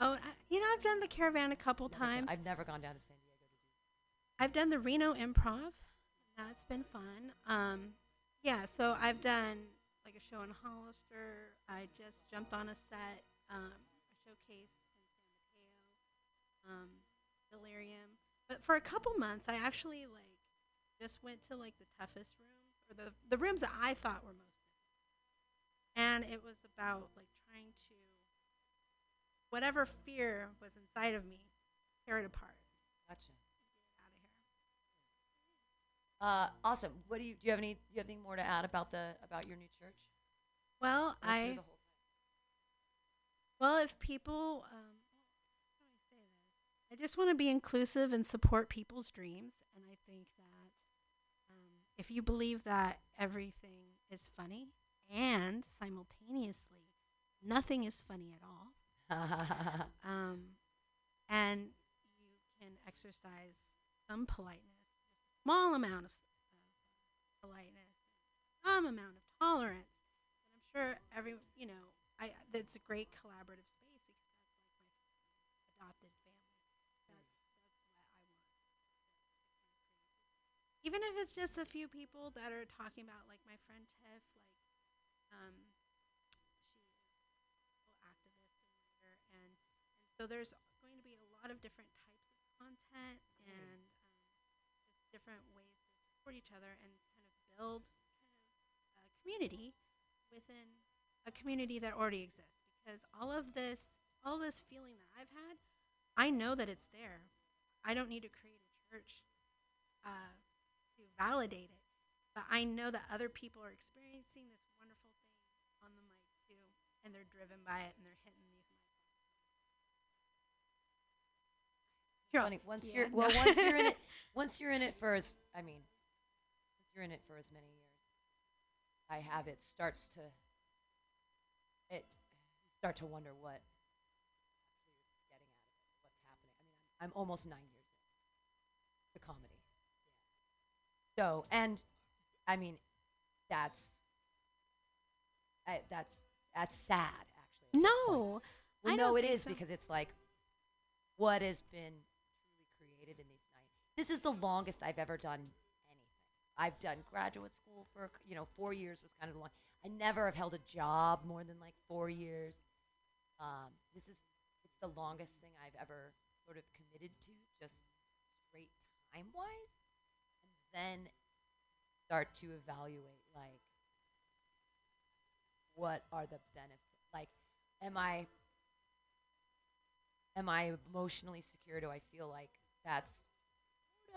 Oh, I, you know, I've done the caravan a couple Never times. I've never gone down to San Diego to do I've done the Reno Improv. That's been fun. Um, yeah, so I've done like a show in Hollister. I just jumped on a set, um, a showcase in San Mateo, um, Delirium. But for a couple months, I actually like just went to like the toughest rooms or the the rooms that I thought were most difficult. And it was about like trying to whatever fear was inside of me, tear it apart, Gotcha. get it out of here. Uh, awesome. What do you do? You have any? Do you have anything more to add about the about your new church? Well, I the whole thing. well, if people, um, how do I say this? I just want to be inclusive and support people's dreams, and I think that um, if you believe that everything is funny and simultaneously nothing is funny at all, um, and you can exercise some politeness, small amount of, politeness, some amount of tolerance, and I'm sure every you know, I that's a great collaborative space because that's like my adopted family. That's that's what I want. Even if it's just a few people that are talking about, like my friend Tiff, like um, she is a little activist and writer, and so there's going to be a lot of different types of content and um, just different ways to support each other and kind of build kind of a community within a community that already exists. Because all of this, all this feeling that I've had, I know that it's there. I don't need to create a church uh, to validate it, but I know that other people are experiencing this wonderful thing on the mic too, and they're driven by it and they're hitting these mics. You're all- Funny. Once yeah, you're well, once you're in it, once you're in it for as I mean, once you're in it for as many years, I have it starts to. It start to wonder what you're getting out of it, what's happening. I mean, I'm, I'm almost nine years in the comedy. So and, I mean, that's. I, that's that's sad actually. at. No, Well, I no, it is so. because it's like what has been This is the longest I've ever done anything. I've done graduate school for you know four years was kind of long. I never have held a job more than like four years. Um, this is it's the longest thing I've ever sort of committed to, just straight time wise, and then start to evaluate like what are the benefits like am i am i emotionally secure do i feel like that's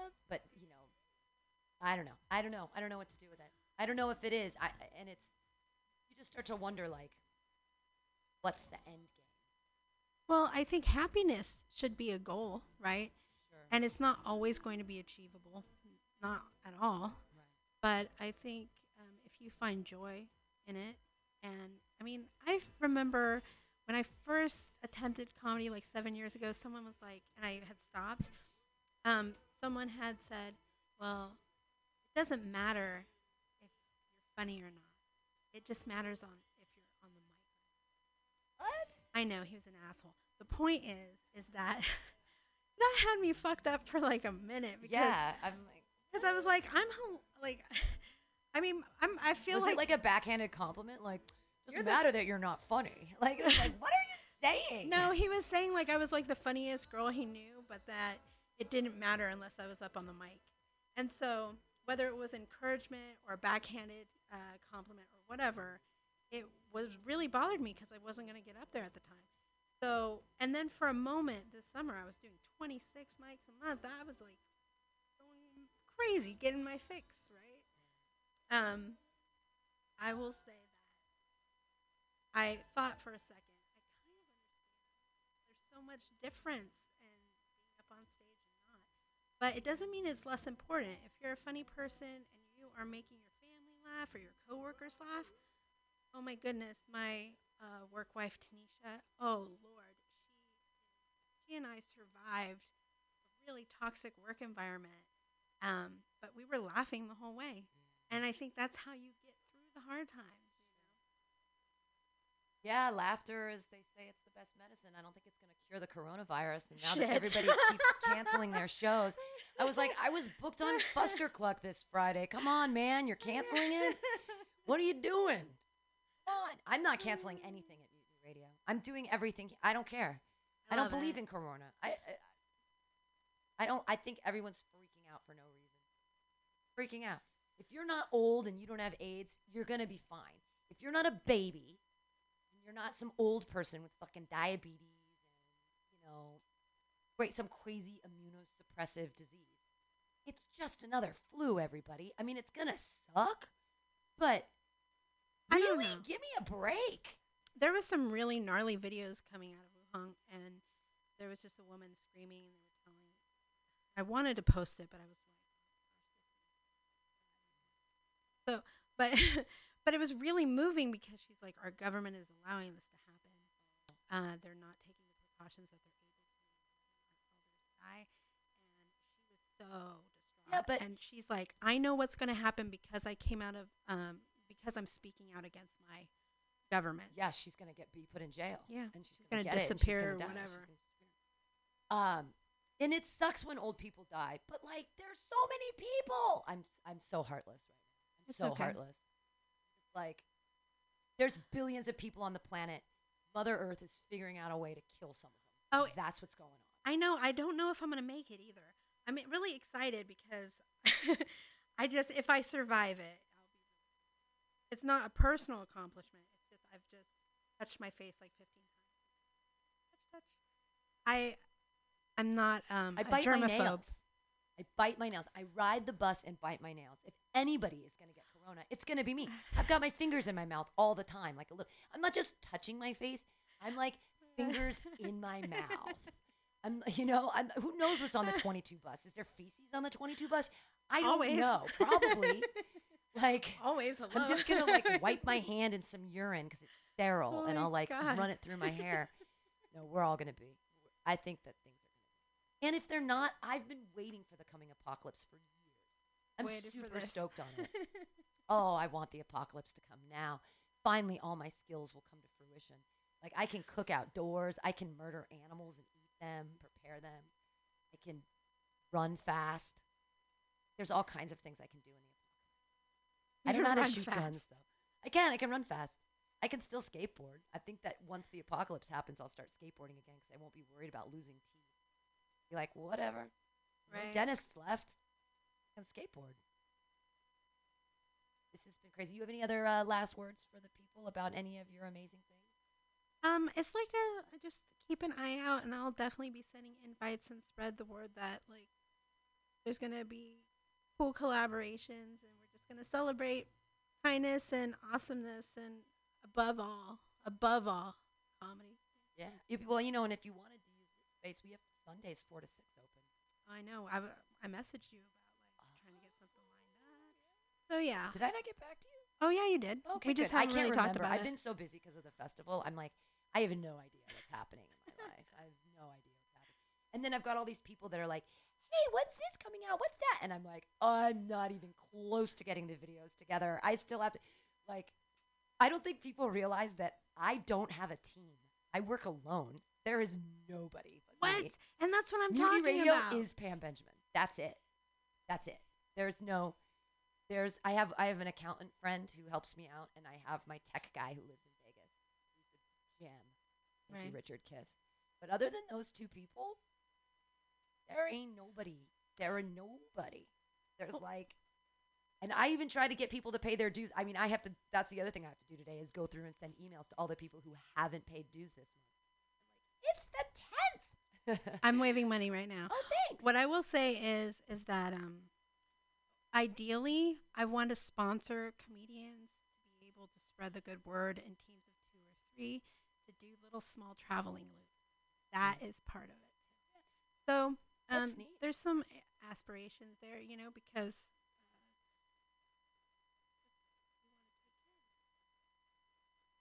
of but you know i don't know. I don't know. I don't know what to do with it. I don't know if it is. I and it's you just start to wonder like what's the end game? Well, I think happiness should be a goal, right? sure. And it's not always going to be achievable, not at all. right. But I think um, if you find joy in it, and I mean, I remember when I first attempted comedy like seven years ago, someone was like, and I had stopped. Um, someone had said, "Well, it doesn't matter if you're funny or not. It just matters on if you're on the mic." what I know he was an asshole. The point is, is that that had me fucked up for like a minute because yeah i'm like because I was like, I'm hel- like, I mean, I'm I feel was like, it like a backhanded compliment like Doesn't matter that you're not funny. Like, like, what are you saying? No, he was saying like I was like the funniest girl he knew, but that it didn't matter unless I was up on the mic. And so, whether it was encouragement or backhanded uh, compliment or whatever, it was really bothered me because I wasn't going to get up there at the time. So, and then for a moment this summer, I was doing 26 mics a month. I was like going crazy, getting my fix, right? Um, I will say that I thought for a second. I kind of understand. There's so much difference in being up on stage and not. But it doesn't mean it's less important. If you're a funny person and you are making your family laugh or your coworkers laugh, oh my goodness, my uh, work wife Tanisha, oh Lord, she she and I survived a really toxic work environment, um, but we were laughing the whole way, and I think that's how you get through the hard times. Yeah, laughter, as they say, it's the best medicine. I don't think it's going cure the coronavirus. And now Shit. that everybody keeps canceling their shows, I was like, I was booked on Fustercluck this Friday. Come on, man, you're canceling it. What are you doing? Come on. I'm not canceling anything at Mutiny Radio. I'm doing everything. I don't care. I, don't believe it. in Corona. I, I, I don't. I think everyone's freaking out for no reason. Freaking out. If you're not old and you don't have AIDS, you're gonna be fine. If you're not a baby and you're not some old person with fucking diabetes know, great some crazy immunosuppressive disease, it's just another flu. Everybody. I mean, it's gonna suck, but I don't really, know. give me a break. there was some really gnarly videos coming out of Wuhan, and there was just a woman screaming, and they were telling. I wanted to post it, but I was like, so, but, but it was really moving because she's like, our government is allowing this to happen. Uh, they're not taking the precautions that they're able to. Our elders die, and she was so distraught. Yeah, but- and she's like, I know what's going to happen because I came out of, um, because I'm speaking out against my government. Yeah, she's gonna get be put in jail. Yeah, and she's, she's gonna, gonna get it, and she's disappear or die, whatever. Um, and it sucks when old people die, but like, there's so many people. I'm I'm so heartless right now. I'm It's so okay. heartless. It's like, there's billions of people on the planet. Mother Earth is figuring out a way to kill some of them. Oh, that's what's going on. I know. I don't know if I'm gonna make it either. I'm really excited because I just if I survive it, I'll be. It's not a personal accomplishment. It's just I've just touched my face like 15 times. Touch, touch. I, I'm not um, I a bite germaphobe. my nails. I bite my nails. I ride the bus and bite my nails. If anybody is going to get corona, it's going to be me. I've got my fingers in my mouth all the time, like a little. I'm not just touching my face. I'm like fingers in my mouth. I'm, you know, I'm, who knows what's on the 22 bus? Is there feces on the 22 bus? I don't Always. know. Probably. like, Always. Hello. I'm just gonna like wipe my hand in some urine because it's sterile, Oh and I'll like God. run it through my hair. no, we're all gonna be. I think that things are gonna. be. And if they're not, I've been waiting for the coming apocalypse for years. I'm Waited super stoked on it. oh, I want the apocalypse to come now. Finally, all my skills will come to fruition. Like I can cook outdoors. I can murder animals and eat them, prepare them. I can run fast. There's all kinds of things I can do in the apocalypse. I don't know how to shoot fast. guns though. I can. I can run fast. I can still skateboard. I think that once the apocalypse happens, I'll start skateboarding again because I won't be worried about losing teeth. Be like, whatever. No Right. dentists left. I can skateboard. This has been crazy. You have any other uh, last words for the people about any of your amazing things? Um, it's like a I just keep an eye out, and I'll definitely be sending invites and spread the word that like there's gonna be cool collaborations, and we're just gonna celebrate kindness and awesomeness, and above all, above all, comedy. Yeah. You, well, you know, and if you wanted to use this space, we have Sundays four to six open. I know. I, w- I messaged you about like ah. trying to get something lined up. So yeah. Did I not get back to you? Oh yeah, you did. Okay, we just good. I haven't can't really talked remember. about I've it. been so busy because of the festival. I'm like, I have no idea what's happening life. I have no idea what's happening. And then I've got all these people that are like, "Hey, what's this coming out? What's that?" And I'm like, I'm not even close to getting the videos together. I still have to, like, I don't think people realize that I don't have a team. I work alone. There is nobody. But what? me. And that's what I'm Mutiny talking Radio about. is Pam Benjamin. That's it. That's it. There's no there's I have I have an accountant friend who helps me out and I have my tech guy who lives in Vegas, Jam. Thank you, Richard Kiss. But other than those two people, there ain't nobody. There are nobody. There's Well- like, and I even try to get people to pay their dues. I mean, I have to. That's the other thing I have to do today is go through and send emails to all the people who haven't paid dues this month. I'm like, it's the tenth. I'm waving money right now. oh, thanks. What I will say is is that um ideally I want to sponsor comedians to be able to spread the good word in teams of 2 or 3 to do little small traveling loops. That is part of it. So, um there's some aspirations there, you know, because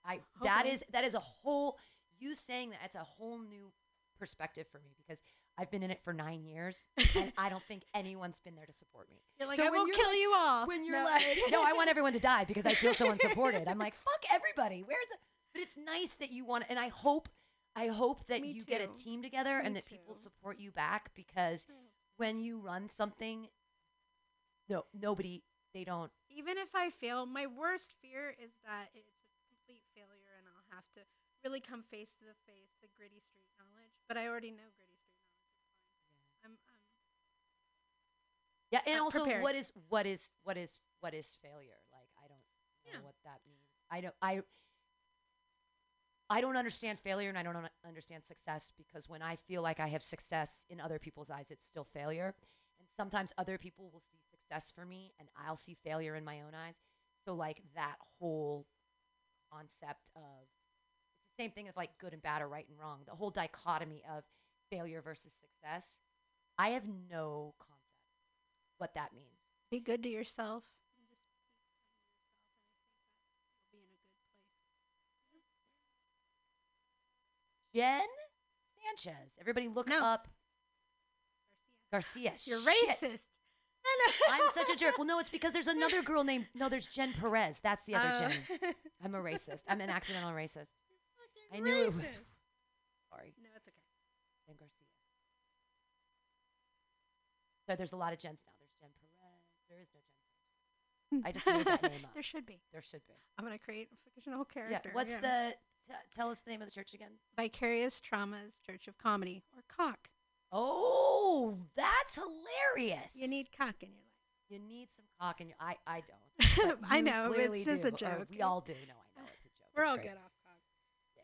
I that Hopefully. is that is a whole you saying that it's a whole new perspective for me because I've been in it for nine years and I don't think anyone's been there to support me. you're like So I you're kill like- you all. When you're No. like, no, I want everyone to die because I feel so unsupported. I'm like, fuck everybody. Where's the? But it's nice that you want, and I hope, I hope that Me you get a too. team together Me and that people too. support you back because when you run something, no, nobody, they don't. even if I fail, my worst fear is that it's a complete failure and I'll have to really come face to the face the gritty street knowledge. But I already know gritty street knowledge. I'm, I'm Yeah, and Uh, also, prepared. what is what is what is what is failure? Like, I don't know Yeah. what that means. I don't. I. I don't understand failure and I don't understand success because when I feel like I have success in other people's eyes, it's still failure. And sometimes other people will see success for me and I'll see failure in my own eyes. So, like, that whole concept of it's the same thing with like good and bad or right and wrong, the whole dichotomy of failure versus success. I have no concept what that means. be good to yourself. And just be kind to yourself, and I think that you'll be in a good place. Jen Sanchez. Everybody look No. up Garcia. Garcia. You're Shit. racist. I'm such a jerk. Well, no, it's because there's another girl named no. There's Jen Perez. That's the other Oh. Jen. I'm a racist. I'm an accidental racist. I knew it was. Sorry, No, it's okay. Jen Garcia. So there's a lot of Jens now. There's Jen Perez. There is no Jen. I just made that name up. There should be. There should be. I'm gonna create a fictional character. Yeah. What's the? T- tell us the name of the church again. Vicarious Traumas Church of Comedy or COC? Oh, that's hilarious. You need cock in your life. You need some cock in your. I I don't. I know, it's just do, a joke. we all do. No, I know it's a joke. We're It's all great. good off cock,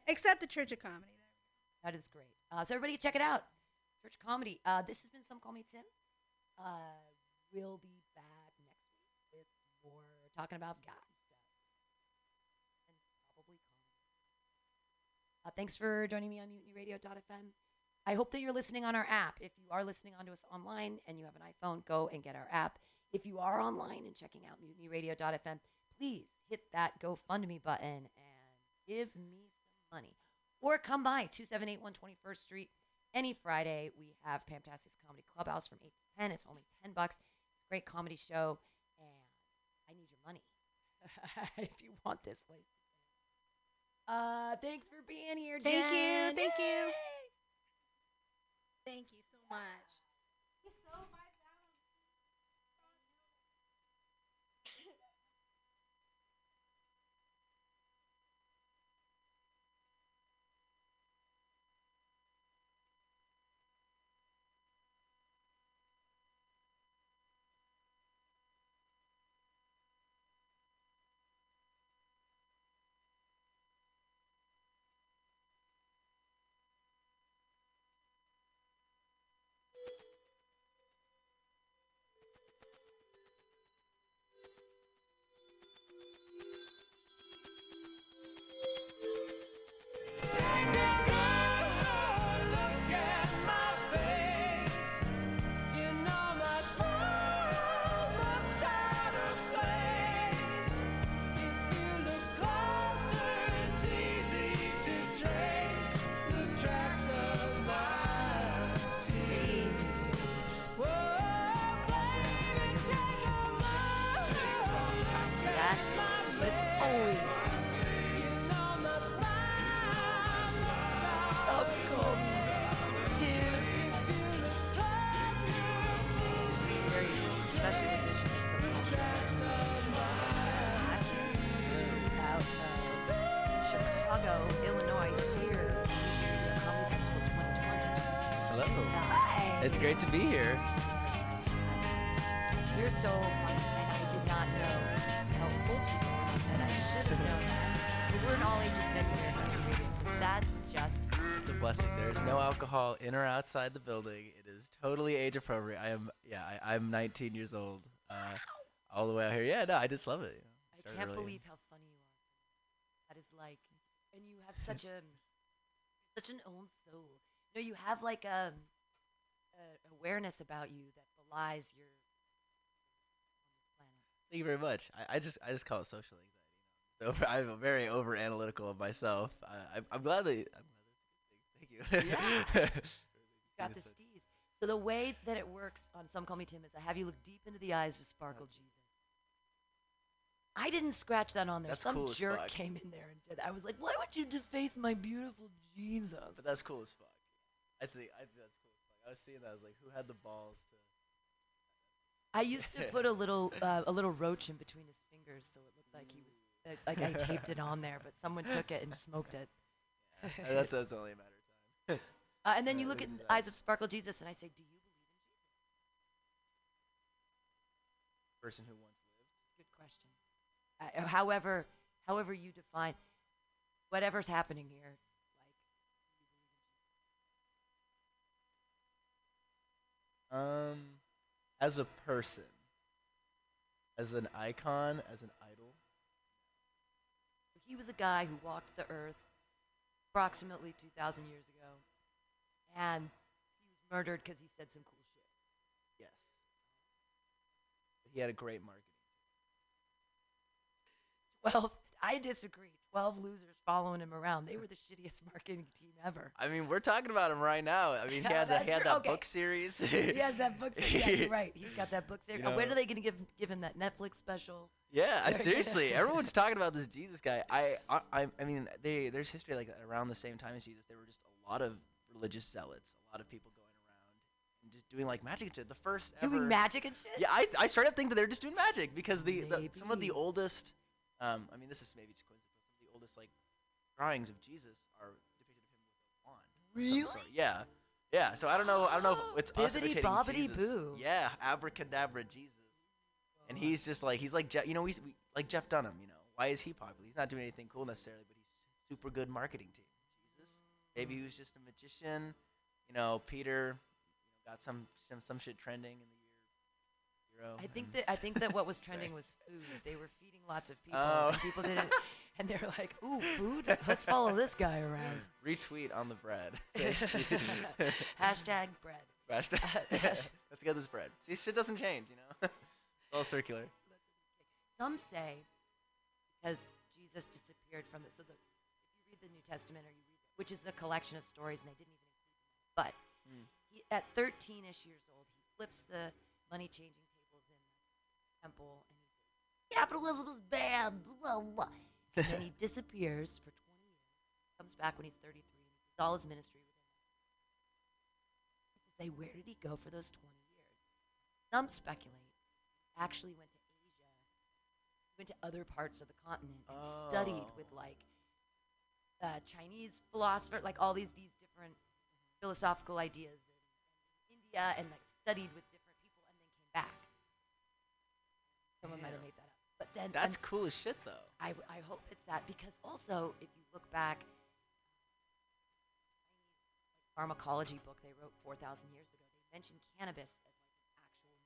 except the Church of Comedy. That is great. Uh, so everybody, check it out. Church of Comedy. Uh, this has been some call me Tim. Uh, we'll be back next week with more talking about God stuff and probably comedy. Uh, thanks for joining me on MutinyRadio.fm. I hope that you're listening on our app. If you are listening onto us online and you have an iPhone, go and get our app. If you are online and checking out MutinyRadio.fm, please hit that GoFundMe button and give me some money. Or come by 278 121st Street any Friday. We have Pamtastic's Comedy Clubhouse from 8 to 10. It's only 10 bucks. It's a great comedy show, and I need your money if you want this place. Uh, thanks for being here, Thank you, thank you. Thank you so much. Great to be here. Super excited. I'm- You're so funny, and I did not know how old you were, and I should have known that. But we're an all-ages venue here at Radio, so that's just It's a blessing. There's no alcohol in or outside the building. It is totally age appropriate. I am, yeah, I, I'm 19 years old. Uh, all the way out here. Yeah, no, I just love it. I can't really- believe how funny you are. That is like, and you have such a, such an own soul. No, you have like a, a awareness about you that belies your on this planet. Thank you very much. I, I just, I just call it social anxiety. So I'm very over analytical of myself. I, I'm, I'm glad that. I'm glad that's a good thing. Thank you. Yeah. Got the Yes, steez. So the way that it works on Some Call Me Tim is I have you look deep into the eyes of Sparkle Jesus. I didn't scratch that on there. That's Some cool as jerk fuck. came in there and did. that. I was like, why would you deface my beautiful Jesus? But that's cool as fuck. I think, I think that's cool as fuck. I was seeing that. I was like, who had the balls to? I used to put a little uh, a little roach in between his fingers so it looked like he was uh, like I taped it on there, but someone took it and smoked it. Uh, that's, that's only a matter of time. Uh, and then Yeah, you look at the eyes of Sparkle Jesus, and I say, "Do you believe in Jesus?" Person who once lived. Good question. Uh, however, however you define whatever's happening here, like Um, as a person, as an icon, as an idol. he was a guy who walked the earth approximately 2,000 years ago, and he was murdered because he said some cool shit. Yes. He had a great marketing. Well, I disagree. 12 losers following him around. They were the shittiest marketing team ever. I mean, we're talking about him right now. I mean, he had that, he had that Okay. book series. he has that book series. Yeah, you're right. He's got that book series. You Uh, when are they going to give give him that Netflix special? Yeah, I, seriously, everyone's talking about this Jesus guy. I, I, I- mean, they there's history like around the same time as Jesus. There were just a lot of religious zealots, a lot of people going around and just doing like magic and shit. The first Doing ever, magic and shit? Yeah, I, I started to think that they're just doing magic because the, the some of the oldest, um, I mean, this is maybe just coincidental. Some of the oldest like drawings of Jesus are depicted of him with a wand. Really? sort. Yeah, yeah. So I don't know. I don't know if it's us imitating bobbidi Jesus. boo. Yeah, abracadabra Jesus. And he's just like he's like Je- you know he's we, like Jeff Dunham. You know why is he popular? He's not doing anything cool necessarily, but he's super good marketing team. Jesus, maybe he was just a magician. You know, Peter you know, got some some some shit trending in the year zero. I think that I think that what was trending was food. They were feeding lots of people, Oh. and people didn't. And they're like, "Ooh, food! Let's follow this guy around." retweet on the bread. Hashtag bread. Hashtag- Let's get this bread. See, shit doesn't change. You know, it's all circular. Some say because Jesus disappeared from the so the if you read the New Testament or you read which is a collection of stories and they didn't even include but Mm. he, at 13ish years old he flips the money changing tables in the temple and he says capitalism is bad blah, blah. And then he disappears for 20 years. Comes back when he's 33 and he does all his ministry within people say where did he go for those 20 years? Some speculate he actually went to asia. Went to other parts of the continent and studied with Oh. like uh, Chinese philosopher, like all these these different philosophical ideas in India, and like studied with different people, and then came back. Someone might have made that then That's cool as shit, though. I I hope it's that because also if you look back, pharmacology book they wrote four thousand years ago, they mentioned cannabis as like an actual medicine,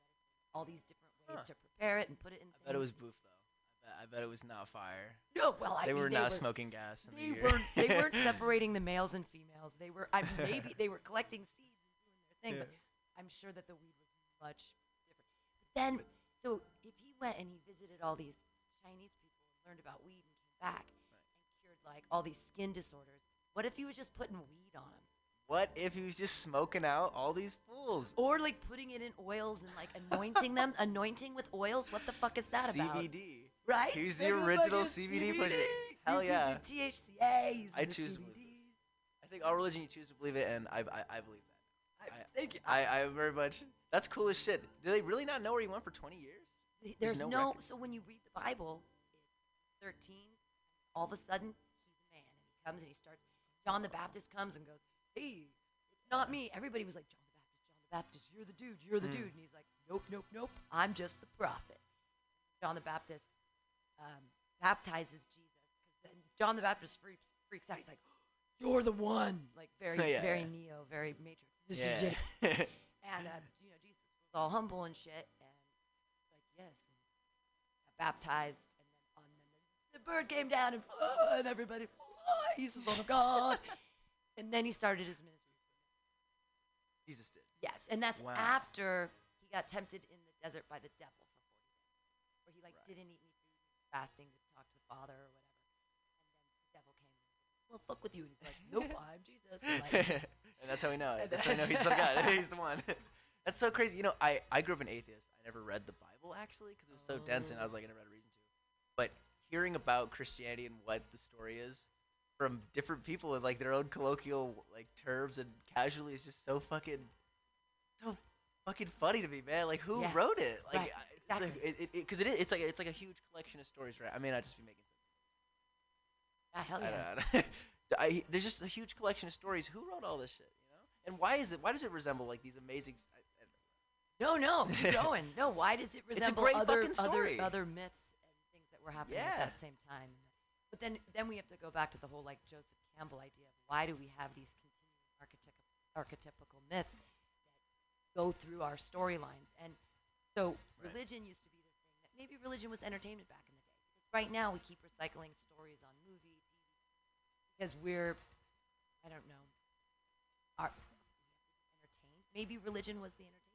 all these different ways Huh. to prepare it and put it in. I bet it was boof though. I bet, I bet it was not fire. no. Well, I they mean, were they not were, smoking gas. In they the weren't they weren't separating the males and females. They were I mean, maybe they were collecting seeds and doing their thing, but I'm sure that the weed was much different. But then so if he went and he visited all these Chinese people and learned about weed and came back and cured like all these skin disorders, what if he was just putting weed on them? What if he was just smoking out all these fools? Or like putting it in oils and like anointing them, anointing with oils. What the fuck is that about? CBD. Right? He's the original CBD. He's Hell using yeah. THCA. I choose to believe this. CBDs. I think all religion you choose to believe it, and I I, I believe that. I, I- thank you. I I very much. That's cool as shit. Do they really not know where he went for 20 years? There's There's, no no, so when you read the Bible, it's 13. All of a sudden, he's a man, and he comes and he starts. John the Baptist comes and goes, "Hey, it's not me." Everybody was like, "John the Baptist, John the Baptist, you're the dude, you're the Mm. dude. And he's like, nope, nope, nope, I'm just the prophet. John the Baptist um, baptizes Jesus. 'cause then John the Baptist freaks, freaks out. He's like, you're the one. Like, very, Yeah, very yeah. Neo, very Matrix. This is it. And, uh, you know, Jesus was all humble and shit. And like, yes. And got baptized. And then on the, the bird came down and, "Ah," and everybody, "Ah, he's the son of God. and then he started his ministry. Jesus did. Yes. And that's Wow. after he got tempted in the desert by the devil for 40 days. Where he, like, Right. didn't eat any food, fasting to talk to the Father or whatever. And then the devil came well, fuck with you. And he's like, nope, I'm Jesus. And, like, and that's how we know it. That's how we know he's the God. he's the one. That's so crazy. You know, I, I grew up an atheist. I never read the Bible actually because it was so dense, and I was like, I never had a reason to. But hearing about Christianity and what the story is from different people in like their own colloquial like terms and casually is just so fucking so fucking funny to me, man. Like who Yeah. wrote it? Like Right, I- it's like, exactly. it, it, it, is, it's like it's like a huge collection of stories, right? I may not just be making sense. ah, hell I yeah. don't. I, there's just a huge collection of stories. Who wrote all this shit? You know, and why is it? Why does it resemble like these amazing? No, no, keep going. No, why does it resemble other other other myths and things that were happening at that same time? But then then we have to go back to the whole like Joseph Campbell idea of why do we have these continuing archetypical archetypical myths that go through our storylines? And so Right. religion used to be the thing that maybe religion was entertainment back in the day. Because right now we keep recycling stories on movie, TV, because we're I don't know, are entertained. Maybe religion was the entertainment.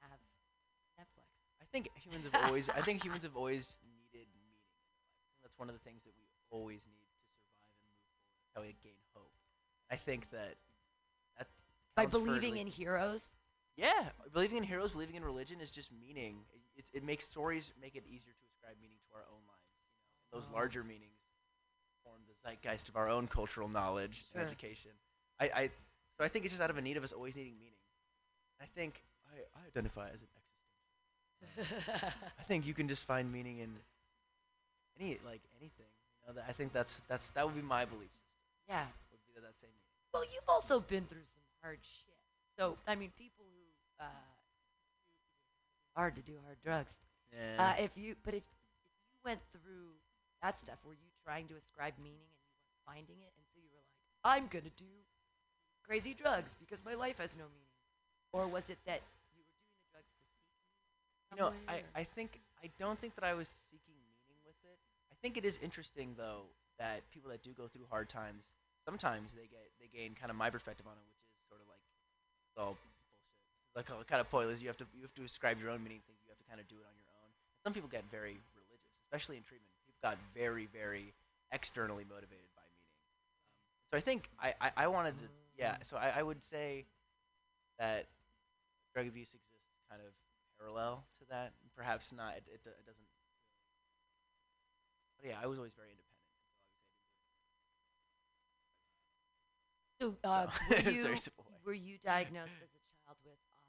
back then. We didn't Have Netflix. I think humans have always. I think humans have always needed meaning. That's one of the things that we always need to survive and move forward. How we gain hope. I think that that By believing in heroes. Yeah, believing in heroes, believing in religion is just meaning. It, it's it makes stories make it easier to ascribe meaning to our own lives. You know, those Oh. larger meanings form the zeitgeist of our own cultural knowledge Sure. and education. I, I so I think it's just out of a need of us always needing meaning. I think I, I identify as an. I think you can just find meaning in any like anything. You know, that I think that's that's that would be my belief system. yeah. Would be that, that same meaning. Well, you've also been through some hard shit. So, I mean, people who uh, hard to do hard drugs. Yeah. Uh, if you, but if, if you went through that stuff, were you trying to ascribe meaning and you weren't finding it, and so you were like, I'm gonna do crazy drugs because my life has no meaning, or was it that you were doing the drugs to seek meaning? You know, I, I think I don't think that I was seeking meaning with it. I think it is interesting though that people that do go through hard times sometimes they get they gain kind of my perspective on it, which is sort of like all bullshit. Like uh, kind of pointless. You have to you have to ascribe your own meaning. Thing you have to kind of do it on your own. Some people get very religious, especially in treatment. People got very very externally motivated by meaning. Um, so I think I, I, I wanted to yeah. So I, I would say that drug abuse exists kind of parallel to that. Perhaps not. It, it, it doesn't. But yeah, I was always very independent. So, uh, So, were, you, very simple way. were you diagnosed as a child with? Uh,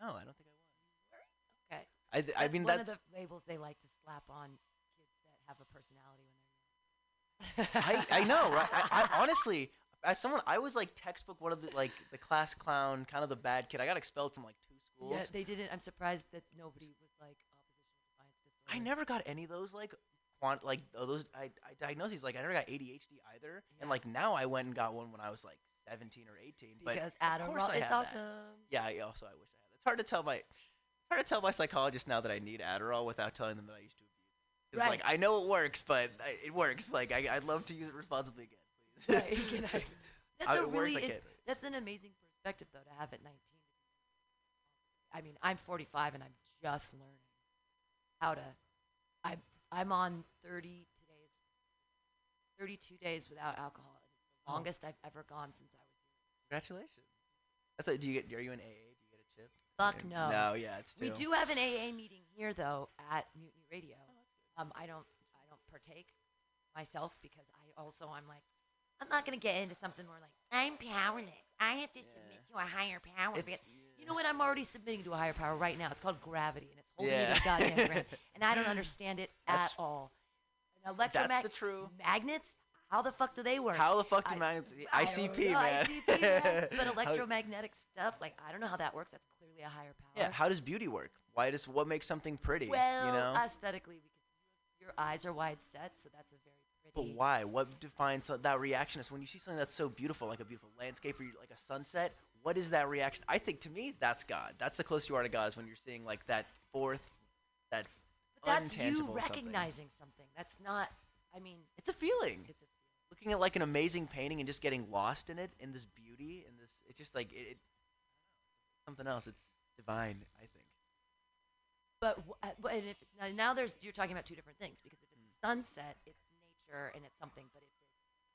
No, I don't think I was. okay. I, th- I That's mean one that's of the labels they like to slap on kids that have a personality when they're young. I, I know, right? I, I honestly, as someone, I was like textbook one of the like the class clown, kind of the bad kid. I got expelled from like two schools. Yeah, they didn't. I'm surprised that nobody was like opposition defiance disorder. I never got any of those like quant like uh, those I, I diagnoses. Like I never got ADHD either. And like now I went and got one when I was like 17 or 18. but because of course Adderall is had that. awesome. Yeah, I also I wish I had. It. It's hard to tell my it's hard to tell my psychologist now that I need Adderall without telling them that I used to abuse. it. like Right. I know it works, but I, it works. Like I I'd love to use it responsibly again. Right, can I- That's I- a really it- that's an amazing perspective though to have at 19. I mean, I'm 45 and I'm just learning how to. I'm I'm on 30 today's 32 days without alcohol. It is the Oh. longest I've ever gone since I was here. Congratulations. That's a, do you get? Are you in AA? Do you get a chip? Fuck no. No, yeah, it's We do have an AA meeting here though at Mutiny Radio. Oh, Um, I don't I don't partake myself because I also I'm like I'm not gonna get into something more like I'm powerless. I have to submit to a higher power. It's, because- you know what? I'm already submitting to a higher power right now. It's called gravity, and it's holding me to goddamn ground. And I don't understand it That's- at all. An That's electromagnet the true. magnets. How the fuck do they work? How the fuck do I- magnets? I ICP, know, man. ICP, man. But electromagnetic stuff, like I don't know how that works. That's clearly a higher power. Yeah. How does beauty work? Why does what makes something pretty? well, you know. aesthetically, because your eyes are wide set, so that's a very But why? What defines that reaction? Is when you see something that's so beautiful, like a beautiful landscape or like a sunset. What is that reaction? I think to me, that's God. That's the closest you are to God is when you're seeing like that fourth, that But that's you untangible something. recognizing something. That's not. I mean, It's a feeling. it's a. feeling. Looking at like an amazing painting and just getting lost in it, in this beauty, in this, it's just like it, it something else. It's divine. I think. But uh, but and if now, now there's you're talking about two different things because if it's a sunset, it's nature and it's something. But if it's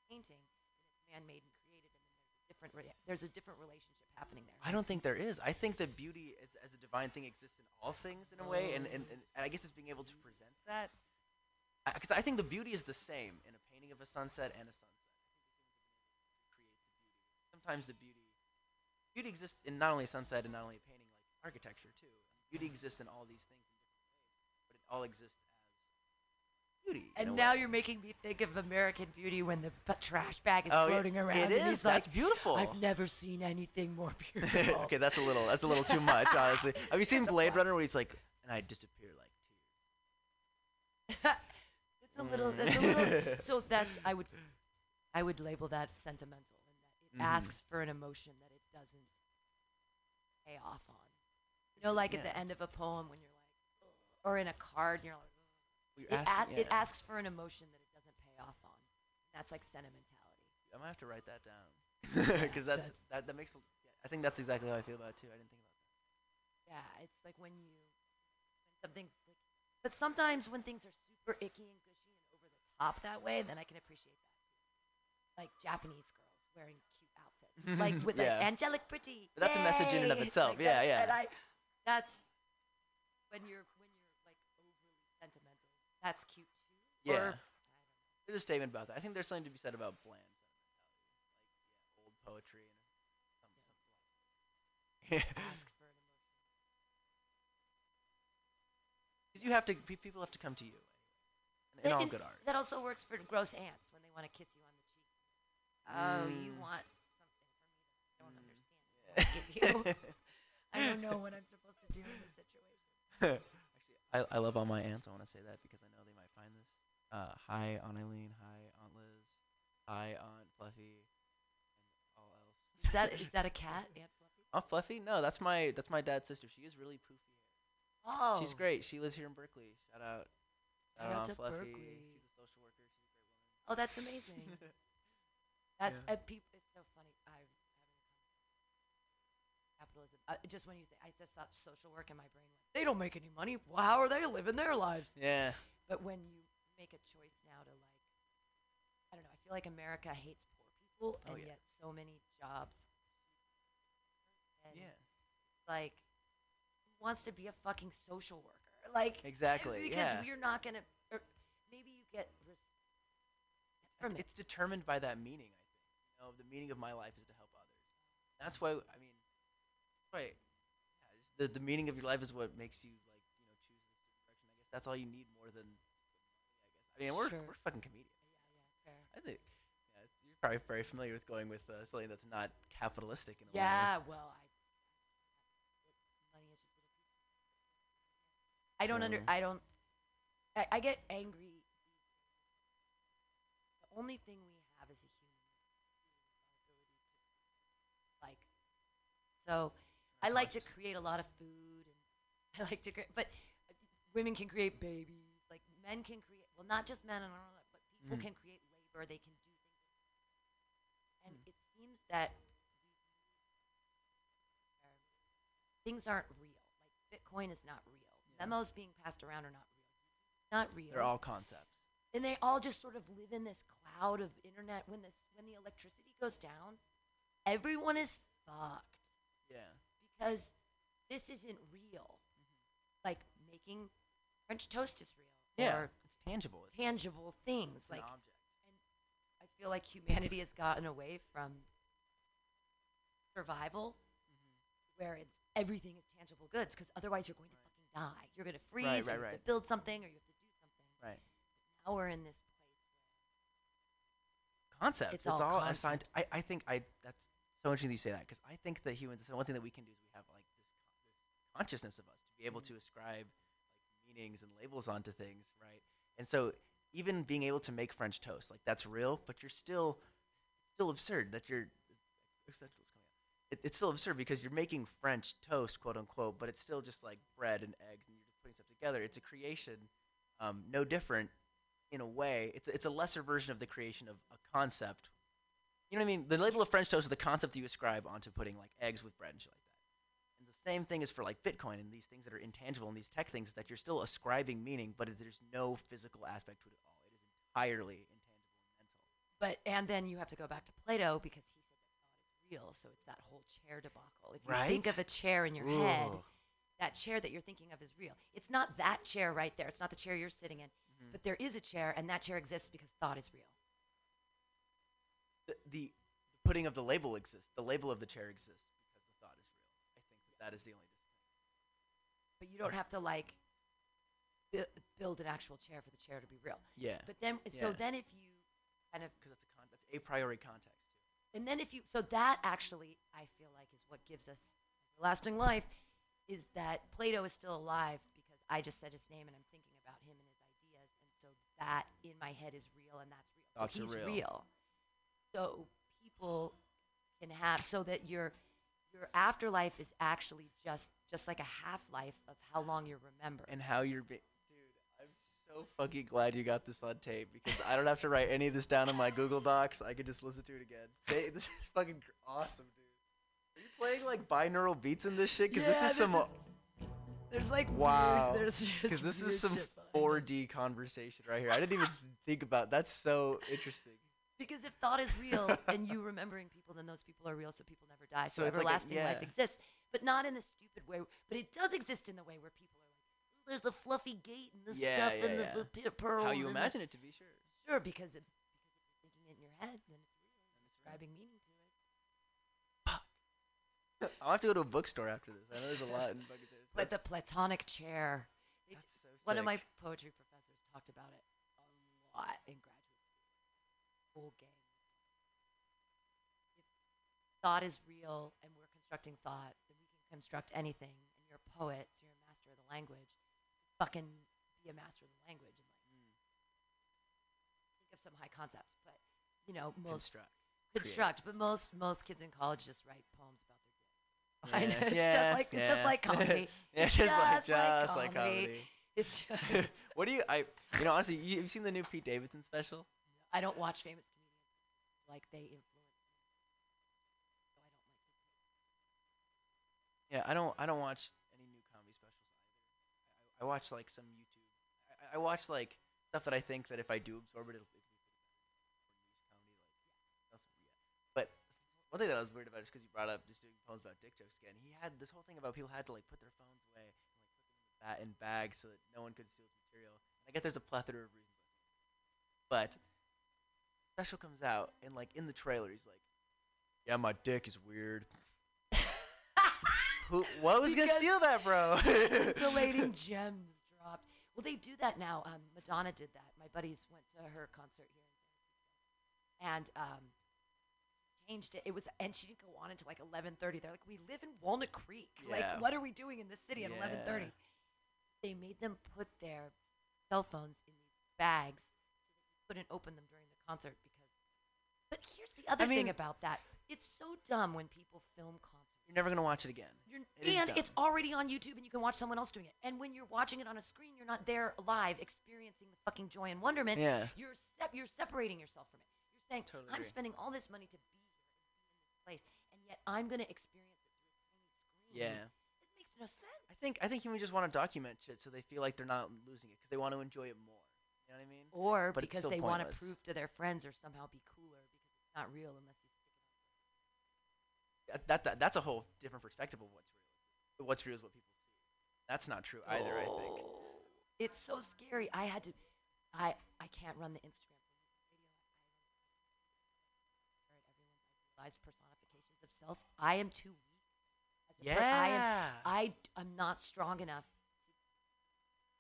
painting, and it's man-made and created, and then there's a different rea- there's a different relationship happening there. I don't think there is. I think that beauty as, a divine thing exists in all things in a way, and, and, and, and I guess it's being able to present that. Because I think the beauty is the same in a painting of a sunset and a sunset. Sometimes the beauty, beauty exists in not only a sunset and not only a painting, like architecture too. Beauty exists in all these things in different ways, but it all exists beauty. And now way. you're making me think of American Beauty when the p- trash bag is Oh, floating around. It and is. That's like, beautiful. I've never seen anything more beautiful. okay, that's a little that's a little too much, honestly. Have you seen That's Blade. Runner where he's like, and I disappear like tears. it's a little. That's a Mm. little. So that's I would, I would label that sentimental, in that it Mhm. asks for an emotion that it doesn't pay off on. You know, It's- like at the end of a poem when you're like, or in a card, and you're like, It, asking- a- it asks for an emotion that it doesn't pay off on. That's like sentimentality. I'm gonna have to write that down because that's, that's- that that makes. a- yeah, I think that's exactly how I feel about it too. I didn't think about that. Yeah, it's like when you when something's like, but sometimes when things are super icky and gushy and over the top that way, then I can appreciate that too. Like Japanese girls wearing cute outfits, like with Yeah. like angelic pretty. But that's a message in and of itself. Like, Yeah, yeah. I, that's when you're That's cute too. Yeah. There's a statement about that. I think there's something to be said about bland sentimentality, like yeah, old poetry and something. don't ask for an emotion. Because you have to, pe- people have to come to you, in, in That- all good art. That also works for gross aunts when they want to kiss you on the cheek. Oh, you Mm. want something from me that I don't Mm, understand. what I give you. I don't know what I'm supposed to do in this situation. Actually, I, I love all my aunts. I want to say that because I Uh, hi, Aunt Eileen. Hi, Aunt Liz. Hi, Aunt Fluffy. And all else. Is that is that a cat, Aunt Fluffy? Aunt Fluffy? No, that's my that's my dad's sister. She is really poofy. Oh, She's great. She lives here in Berkeley. Shout out. Shout out Aunt to Fluffy. Berkeley. She's a social worker. She's a great woman. Oh, that's amazing. That's Yeah. uh, peop- It's so funny. I was having a. Capitalism. Uh, just when you, th- I just thought social work in my brain. Went, they don't make any money. Well, how are they living their lives? yeah. But when you make a choice now to like, I don't know. I feel like America hates poor people, Oh, and yeah. yet so many jobs. And Yeah. Like, who wants to be a fucking social worker? Like Exactly. because yeah. you're not gonna. Or maybe you get res- from it. it's determined by that meaning. I think. You know, the meaning of my life is to help others. That's why I mean, right? Yeah, the the meaning of your life is what makes you like you know choose this direction. I guess that's all you need more than. I mean, we're Sure. we're fucking comedians. Yeah, yeah, fair. I think. Yeah, you're probably very familiar with going with uh, something that's not capitalistic in a way. Yeah, well, I money is just little pieces. I don't under. I don't. I, I get angry. The only thing we have as a human is our ability to like. So, I like to create a lot of food, and I like to create, but uh, women can create babies. Like men can create. Well, not just men, and all that, but people Mm. can create labor. They can do things. And it seems that things aren't real. Like Bitcoin is not real. Yeah. Memos being passed around are not real. Not real. They're all concepts. and they all just sort of live in this cloud of internet. When this when the electricity goes down, everyone is fucked Yeah. because this isn't real. Like making French toast is real. Yeah. Or tangible. Tangible things it's like an object. I feel like humanity has gotten away from survival, where it's everything is tangible goods, because otherwise you're going to fucking die. You're going to freeze, Right, or right, you have right. to build something, or you have to do something. Right. But Now we're in this place concepts. It's It's, all all, assigned. I, I think I that's so interesting that you say that because I think that humans. the one thing that we can do is we have like this, this consciousness of us to be able Mm-hmm. to ascribe like meanings and labels onto things, right? And so even being able to make French toast, like that's real, but you're still still absurd that you're. It, it's still absurd because you're making French toast, quote unquote, but it's still just like bread and eggs, and you're just putting stuff together. It's a creation, um, no different in a way. It's it's a lesser version of the creation of a concept. You know what I mean? The label of French toast is the concept that you ascribe onto putting like eggs with bread and shit same thing is for like Bitcoin and these things that are intangible and these tech things that you're still ascribing meaning, but there's no physical aspect to it at all. It is entirely intangible and mental. But and then you have to go back to Plato because he said that thought is real. So it's that whole chair debacle. If you think of a chair in your head, that chair that you're thinking of is real. It's not that chair right there. It's not the chair you're sitting in. Mhm. But there is a chair, and that chair exists because thought is real. the, the putting of the label exists. The label of the chair exists that, is the only distinction. But you don't have to like bu- build an actual chair for the chair to be real. Yeah, But then, so then if you kind of because that's a con- that's a priori context too. And then if you, so that actually, I feel like is what gives us lasting life, is that Plato is still alive because I just said his name and I'm thinking about him and his ideas, and so that in my head is real and that's real. Thoughts so he's real. So people can have so that your your afterlife is actually just just like a half life of how long you're remember. And how you're, be- dude. I'm so fucking glad you got this on tape because I don't have to write any of this down in my Google Docs. I can just listen to it again. They, this is fucking awesome, dude. Are you playing like binaural beats in this shit? Because Yeah, this is this some. is there's like weird- Wow. there's Because this is some shit behind this. 4D conversation right here. I didn't even think about. That's so interesting. Because if thought is real and you remembering people, then those people are real, so people never die. So, So it's like a- everlasting life exists, but not in the stupid way. But it does exist in the way where people are like, "Oh, "There's a fluffy gate and this Yeah, stuff yeah, and yeah. the, the pearls." How you and the-" imagine it to be, sure. Sure, because it, because if you're thinking it in your head, then it's real. Then It's ascribing meaning to it. I'll have to go to a bookstore after this. I know there's a lot in Sarasota. But the platonic chair. That's so one of my poetry professors talked about it a lot in. Whole game. If thought is real and we're constructing thought, then we can construct anything. And you're a poet, so you're a master of the language. Fucking be a master of the language and like Mm. think of some high concepts. But you know, most Construct. construct. But most most kids in college just write poems about their dicks. I know, it's yeah, just like it's just like comedy. yeah, It's just, like just like just like comedy. comedy. It's just, what do you? I you know honestly, you, have seen the new Pete Davidson special? I don't watch famous comedians like they influence me. So I don't like Yeah, I don't. I don't watch any new comedy specials either. I, I watch like some YouTube. I, I watch like stuff that I think that if I do absorb it, it'll, it'll one thing that I was weird about is because you brought up just doing poems about dick jokes again. He had this whole thing about people had to like put their phones away and like put them in, the ba- in bags so that no one could steal his material. And I get there's a plethora of reasons, but special comes out and like in the trailer he's like, "Yeah, my dick is weird." Who? What was gonna steal that, bro? Scintillating gems dropped. Well, they do that now. Um, Madonna did that. My buddies went to her concert here in San Francisco, and um, changed it. It was, and she didn't go on until like 11:30. They're like, "We live in Walnut Creek. Yeah. Like, what are we doing in this city at 11:30?" Yeah. They made them put their cell phones in these bags so that you couldn't open them during the concert because. But here's the other thing mean- about that. It's so dumb when people film concerts. You're never gonna watch it again. You're, It and it's already on YouTube, and you can watch someone else doing it. And when you're watching it on a screen, you're not there live experiencing the fucking joy and wonderment. Yeah. You're sep- you're separating yourself from it. You're saying, Totally I'm agree. spending all this money to be here in this place, and yet I'm going to experience it through a tiny screen. Yeah. It makes no sense. I think I think humans just want to document shit so they feel like they're not losing it because they want to enjoy it more. You know what I mean? Or But because they want to prove to their friends or somehow be cooler because it's not real unless you stick it on. That, that, that that's a whole different perspective of what's real. What's real is what people see. That's not true either. I think. Oh, It's so scary. I had to. I I can't run the Instagram thing. I. Everyone's idealized personifications of self. I am too weak. A per- I am. Yeah. I d- I'm not strong enough to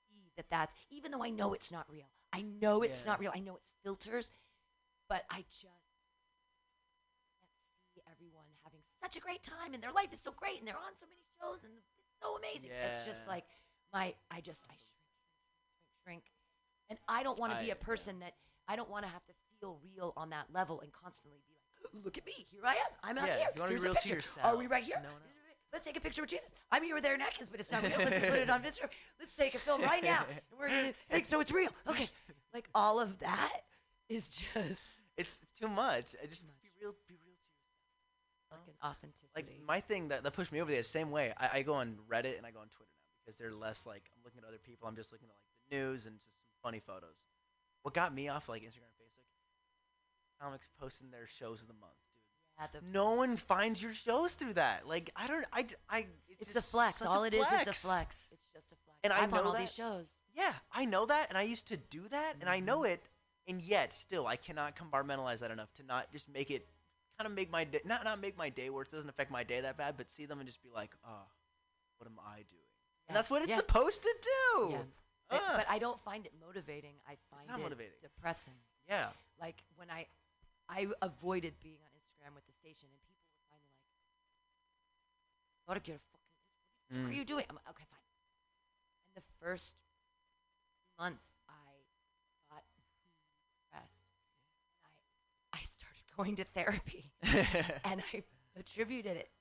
see that that's. Even though I know it's not real. I know it's yeah. not real. I know it's filters, but I just can't see everyone having such a great time and their life is so great and they're on so many shows and it's so amazing. Yeah. It's just like my I just I shrink, shrink, shrink. and I don't want to be a person yeah. that I don't want to have to feel real on that level and constantly be like, look at me, here I am, I'm out yeah, here. Here's a. Yourself, Are we right here? No Let's take a picture with Jesus. I'm here with Aaron Atkins, but it's not real. Let's put it on Instagram. Let's take a film right now. And we're gonna think so it's real. Okay. Like all of that is just It's, it's too much. I just too much. be real. Be real to yourself. like an authenticity. Like my thing that, that pushed me over there, same way. I, I go on Reddit and I go on Twitter now because they're less like I'm looking at other people. I'm just looking at like the news and just some funny photos. What got me off like Instagram, and Facebook, comics posting their shows of the month, the, No one finds your shows through that. Like I don't. I. it's a flex. All a it is is a flex. flex. It's just a flex. And I on know all that. these shows. Yeah, I know that, and I used to do that, and I know Mhm. it, and yet still I cannot compartmentalize that enough to not just make it kind of make my day not not make my day where it doesn't affect my day that bad, but see them and just be like, oh, what am I doing? Yeah. And that's what it's Yeah. supposed to do. Yeah. But, Ugh. but I don't find it motivating. I find it motivating. depressing. yeah. Like when I, I avoided being on Instagram with the station, and people would finally like, "What to get a fucking? What are Mm. you doing?" I'm like, "Okay, fine." And the first months, I got depressed. I, I started going to therapy, and I attributed it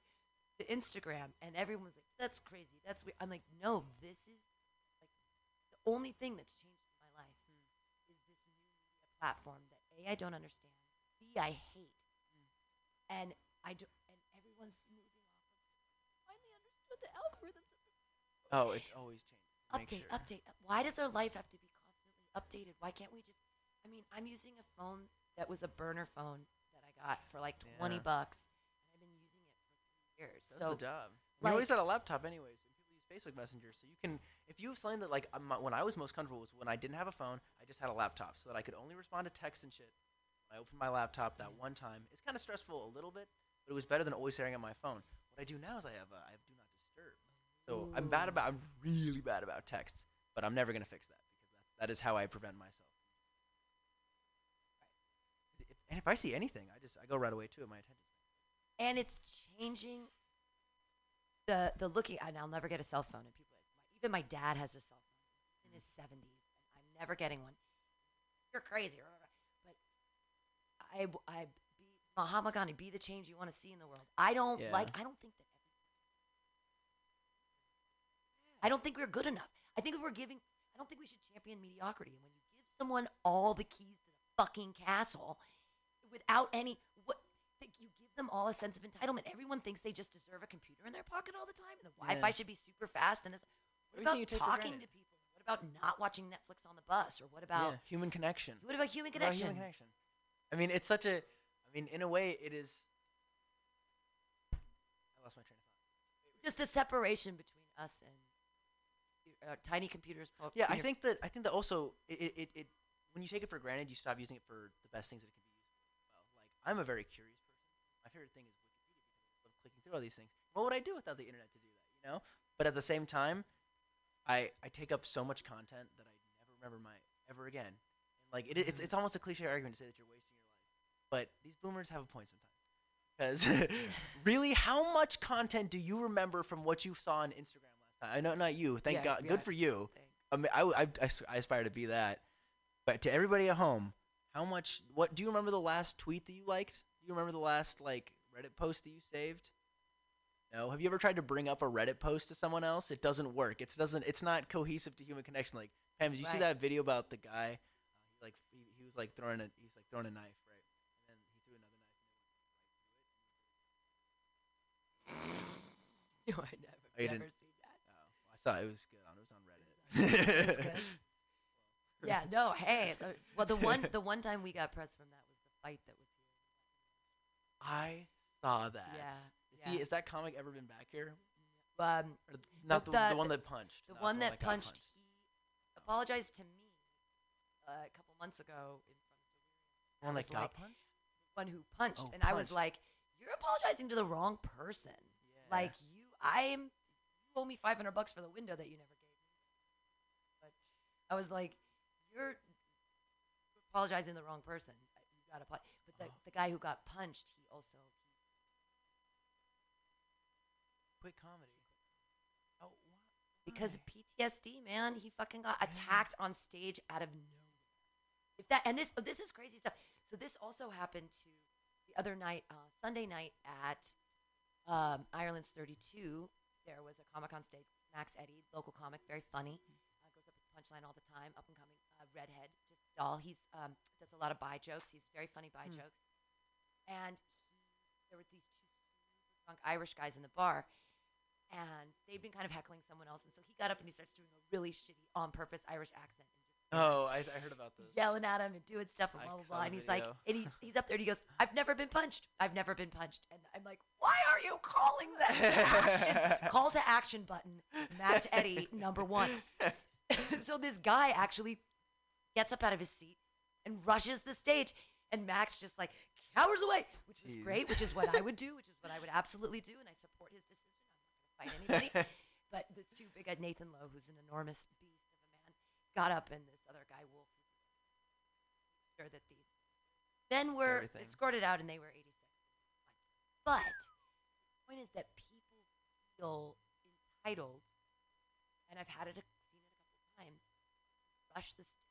to Instagram, and everyone was like, "That's crazy. That's weird." I'm like, "No, this is like the only thing that's changed in my life is this new platform that a I don't understand, b I hate, and I do, and everyone's moving off of. Finally understood the algorithms. Of the oh, it always changes. Update, sure. update. up- Why does our life have to be constantly updated? Why can't we just? I mean, I'm using a phone that was a burner phone that I got for like Yeah. bucks, and I've been using it for three years. That's so the job. We like- always had a laptop, anyways. And people use Facebook Messenger, so you can. If you have something that like um, when I was most comfortable was when I didn't have a phone, I just had a laptop, so that I could only respond to text and shit. I opened my laptop that one time. It's kind of stressful a little bit, but it was better than always staring at my phone. What I do now is I have uh, I have do not disturb. So I'm bad about I'm really bad about texts, but I'm never gonna fix that because that's that is how I prevent myself. If, and if I see anything, I just I go right away to it. My attention. and it's changing the the looking and I'll never get a cell phone and people like, even my dad has a cell phone in his 70s and I'm never getting one you're crazy but I I be Mahatma Gandhi be the change you want to see in the world I don't Yeah. like I don't think that I don't think we're good enough I think we're giving I don't think we should champion mediocrity and when you give someone all the keys to the fucking castle without any what think you give them all a sense of entitlement. Everyone thinks they just deserve a computer in their pocket all the time, and the Wi-Fi should be super fast. And this, what Everything about talking to people? What about not watching Netflix on the bus? Or what about yeah, human connection. what about human What about connection? human connection. I mean, it's such a. I mean, in a way, it is. I lost my train of thought. Just the separation between us and uh, tiny computers. Yeah, I think that I think that also it, it, it, when you take it for granted, you stop using it for the best things that it can be used for. Well, like I'm a very curious person. My favorite thing is Wikipedia because I love clicking through all these things. What would I do without the internet to do that? You know. But at the same time, I I take up so much content that I never remember my ever again. And like it, it's it's almost a cliche argument to say that you're wasting but these boomers have a point sometimes. Because really, how much content do you remember from what you saw on Instagram last time? I know not you. Thank Yeah, God. yeah. Good for you. Thanks. I, mean, I, I, I aspire to be that. But to everybody at home, how much? What do you remember the last tweet that you liked? Do you remember the last like Reddit post that you saved? No. Have you ever tried to bring up a Reddit post to someone else? It doesn't work. It doesn't. It's not cohesive to human connection. Like Pam, did you see that video about the guy? Uh, he like he, he was like throwing a he's like throwing a knife, right? And then he threw another knife. No, I never, Oh, you never didn't- seen that. Oh, I saw it. It was good. on It was on It was Reddit. good? Yeah, no, hey. the- well, the one the one time we got press from that was the fight that was here. I saw that. Yeah, Is, he, yeah. is that comic ever been back here? Um, Or not the, the- the, one that punched. the one that got punched, he apologized to me uh, a couple months ago in front of The one that got like- punched. one who punched, Oh, and I was like, "You're apologizing to the wrong person. Yeah. Like you, I'm. You owe me five hundred bucks for the window that you never gave me." But I was like, "You're apologizing to the wrong person. You got to." But the Oh. the guy who got punched, he also quit comedy. Oh, what? because? PTSD, man. He fucking got Yeah. attacked on stage out of nowhere. If that and this oh, this is crazy stuff. So this also happened to other night, uh, Sunday night at um, Ireland's 32. There was a comic on stage, Max Eddy, local comic, very funny. Uh, goes up with punchline all the time, up and coming, uh, redhead, just doll. He's um, does a lot of bi jokes. He's very funny bi Hmm. jokes. And he, there were these two super drunk Irish guys in the bar, and they'd been kind of heckling someone else. And so he got up and he starts doing a really shitty, on purpose Irish accent Oh, I, I heard about this. yelling at him and doing stuff and I blah blah saw blah. the And he's like, video. and he's he's up there and he goes, "I've never been punched. I've never been punched." And I'm like, "Why are you calling that to action? Call to action button, Max Eddie number one." so this guy actually gets up out of his seat and rushes the stage, and Max just like cowers away, which Jeez. great, which is what I would do, which is what I would absolutely do, and I support his decision. I'm not gonna fight anybody. But the two big guys, Nathan Lowe, who's an enormous beast of a man, got up, and this other guy, Wolf, sure that these men were Everything. escorted out, and they were 86. But the point is that people feel entitled, and I've had it a, seen it a couple times. Rush the st-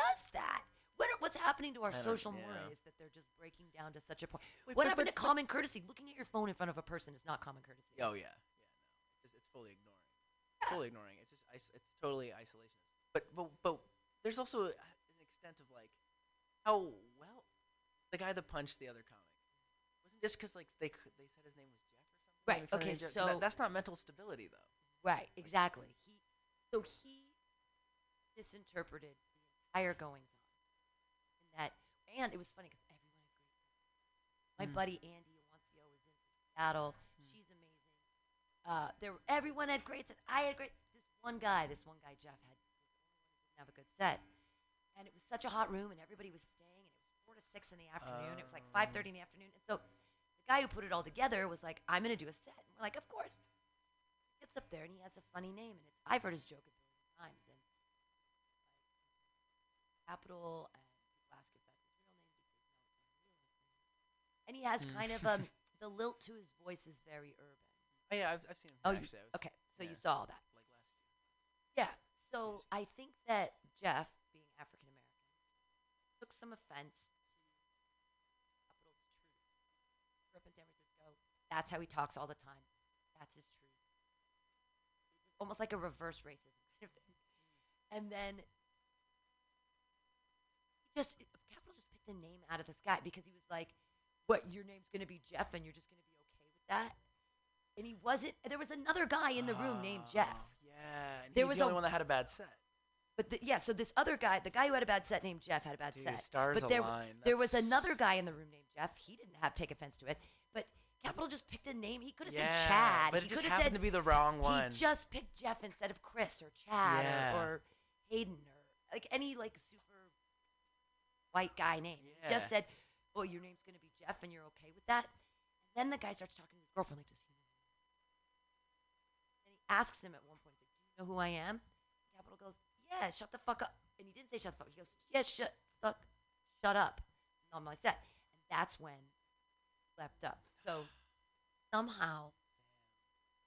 does that. What are, what's happening to our I social yeah. mores that they're just breaking down to such a point? Wait, what but- happened but- to common courtesy? Looking at your phone in front of a person is not common courtesy. Oh yeah, yeah. No, it's, it's fully ignoring. Fully ignoring. It's just it's totally isolationist. But but but there's also a- an extent of like how well the guy that punched the other comic wasn't just because like they c- they said his name was Jeff or something. Right, okay, so- That- that's not mental stability though. Right, exactly. He so he misinterpreted the entire goings on. In that and it was funny because everyone sense. My Mm. buddy Andy Awancio was in Seattle. She's amazing. Uh, there everyone had great. I had great this one guy, this one guy Jeff had have a good set. And it was such a hot room and everybody was staying and it was four to six in the afternoon. it was like Oh. five thirty in the afternoon. And so the guy who put it all together was like, I'm gonna do a set. And we're like, Of course gets up there and he has a funny name and it's I've heard his joke a billion times and capital and ask if that's his real name he says no it's my real name and he has Mm. kind of um the lilt to his voice is very urban Oh yeah, I've, I've seen him. Oh, you- actually. Was, okay so you yeah, saw that like last year. yeah so I think that Jeff being African American took some offense to capital's truth. Grew up in San Francisco. That's how he talks all the time. That's his truth. Almost like a reverse racism kind of thing. And then just capital just picked a name out of the sky because he was like what your name's going to be jeff and you're just going to be okay with that? And he wasn't there was another guy in the room named ah. jeff. Oh, Yeah, and There he's was the a- only one that had a bad set. but the, yeah so this other guy the guy who had a bad set named jeff had a bad Dude, set stars but there, align. there was another guy in the room named jeff he didn't have take offense to it but capital just picked a name he could have yeah, said chad but he it just happened said to be the wrong one. He just picked Jeff instead of Chris or Chad Yeah. or, or Hayden or like any like super white guy name. He just said, "Oh, your name's gonna be Jeff, and you're okay with that." And then the guy starts talking to his girlfriend like, "Does he? And he asks him at one point, know who I am?" Capital goes, "Yeah, shut the fuck up." And he didn't say shut the fuck. He goes, "Yeah, shut fuck, shut up." On my set, and that's when he leapt up. So somehow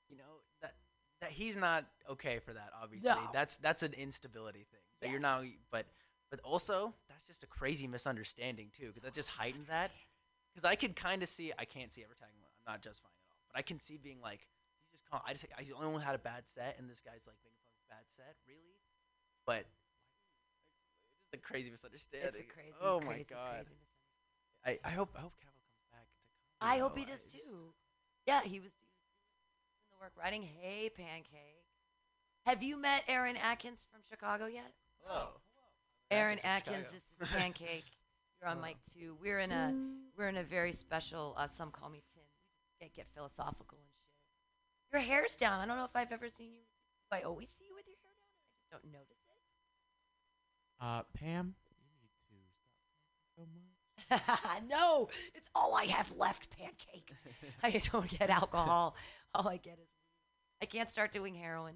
you know that that he's not okay for that. Obviously, No. that's that's an instability thing. That you're now, but but also that's just a crazy misunderstanding too, because that just heightened that. Because I could kind of see, I can't see ever tagging. I'm not just fine at all, but I can see being like, he's just. I just, I only had a bad set, and this guy's like making fun of bad set, really. But it's just a crazy misunderstanding. it's a crazy, Oh crazy, my god. crazy misunderstanding. I, I hope I hope Cavill comes back. To comedy, I hope he does just- too. Yeah, he was, he was doing the work writing Hey Pancake. Have you met Aaron Atkins from Chicago yet? Hello. Aaron Atkins Atkins, this is Pancake. You're on Hello. mic too. We're in a we're in a very special. Uh, some call me Tim. We just get, get philosophical and shit. Your hair's down. I don't know if I've ever seen you. Do I always see you with your hair down, I just don't notice it. Uh, Pam, you need to stop smoking so much. no, it's all I have left. Pancake. I don't get alcohol. All I get is. I can't start doing heroin.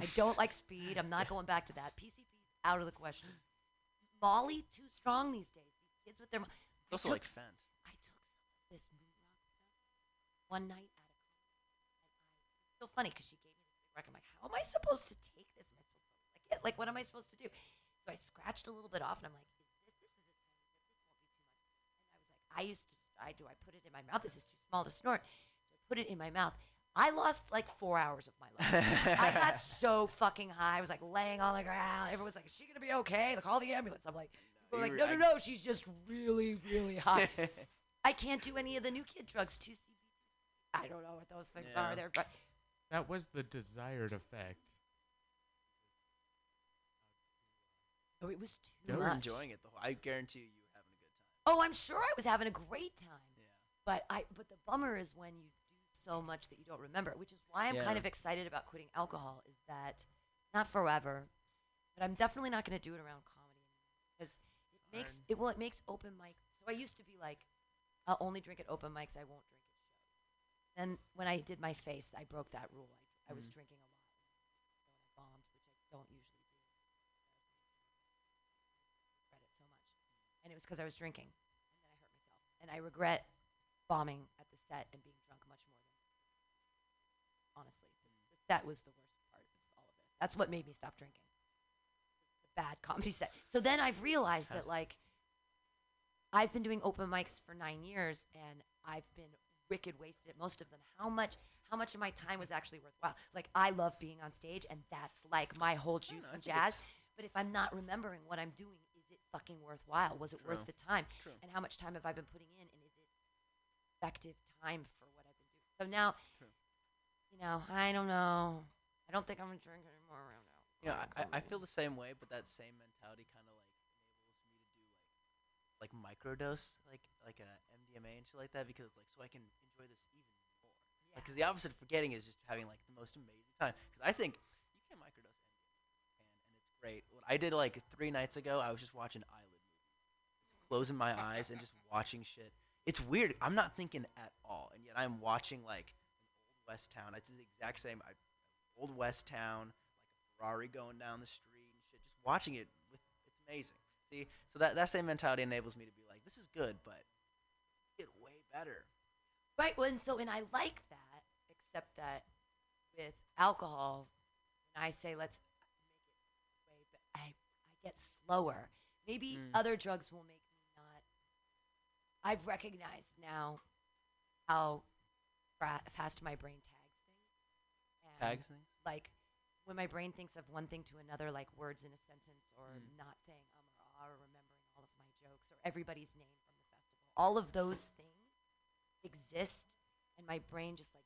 I don't like speed. I'm not going back to that. PCP's out of the question. Molly too strong these days. These kids with their. mo- I also took, like Fent. I took some of this moon rock stuff one night funny because she gave me this big record. I'm like, how am I supposed to take this? Am I supposed to like it? Like, what am I supposed to do? So I scratched a little bit off, and I'm like, is this? This is a tiny bit. This won't be too much. And I was like, I used to. I do. I put it in my mouth. This is too small to snort. So I put it in my mouth. I lost like four hours of my life. I got so fucking high. I was like laying on the ground. Everyone's like, "Is she gonna be okay?" Like, call the ambulance. I'm like, No, like, no, no, no. She's just really, really high. I can't do any of the new kid drugs. Two. I don't know what those things Yeah. are. There, but That was the desired effect. oh, it was too You were much. enjoying it. The whole, I guarantee you, you were having a good time. Oh, I'm sure I was having a great time. Yeah. But I but the bummer is when you do so much that you don't remember, which is why I'm kind of excited about quitting alcohol is that not forever, but I'm definitely not going to do it around comedy because it makes it well it makes open mic. So I used to be like I'll only drink at open mics, I won't drink Then when I did my face, I broke that rule. I, I was Mhm. drinking a lot. So I bombed, which I don't usually do. I regret it so much. And it was because I was drinking. And then I hurt myself. And I regret bombing at the set and being drunk much more than honestly. The set was the worst part of all of this. That's what made me stop drinking. The bad comedy set. So then I've realized that like I've been doing open mics for nine years and I've been wicked wasted at most of them. How much how much of my time was actually worthwhile? Like I love being on stage and that's like my whole juice know, and jazz. But if I'm not remembering what I'm doing, is it fucking worthwhile? Was it True. worth the time? True. And how much time have I been putting in? And is it effective time for what I've been doing? So now, True. you know, I don't know. I don't think I'm gonna drink anymore around now. You know, I, I- I feel the same way, but that same mentality kind of like enables me to do like like microdose, like like a MDMA and shit like that, because it's like so I can enjoy this even more. Because the opposite of forgetting is just having like the most amazing time. Because I think you can microdose MDMA, and, and it's great. What I did like three nights ago, I was just watching eyelid movies, closing my eyes and just watching shit. It's weird. I'm not thinking at all, and yet I'm watching like an old west town. It's the exact same. I, old west town, like a Ferrari going down the street and shit. Just watching it with it's amazing. See, so that that same mentality enables me to be like, this is good, but better. Right. Well, and so, and I like that, except that with alcohol, when I say let's make it way, be- I I get slower. Maybe Mm. other drugs will make me not. I've recognized now how fra- fast my brain tags things. And Tags things. like when my brain thinks of one thing to another, like words in a sentence, or Mm. not saying um or ah, or remembering all of my jokes, or everybody's name from the festival. All of those things exist, and my brain just like.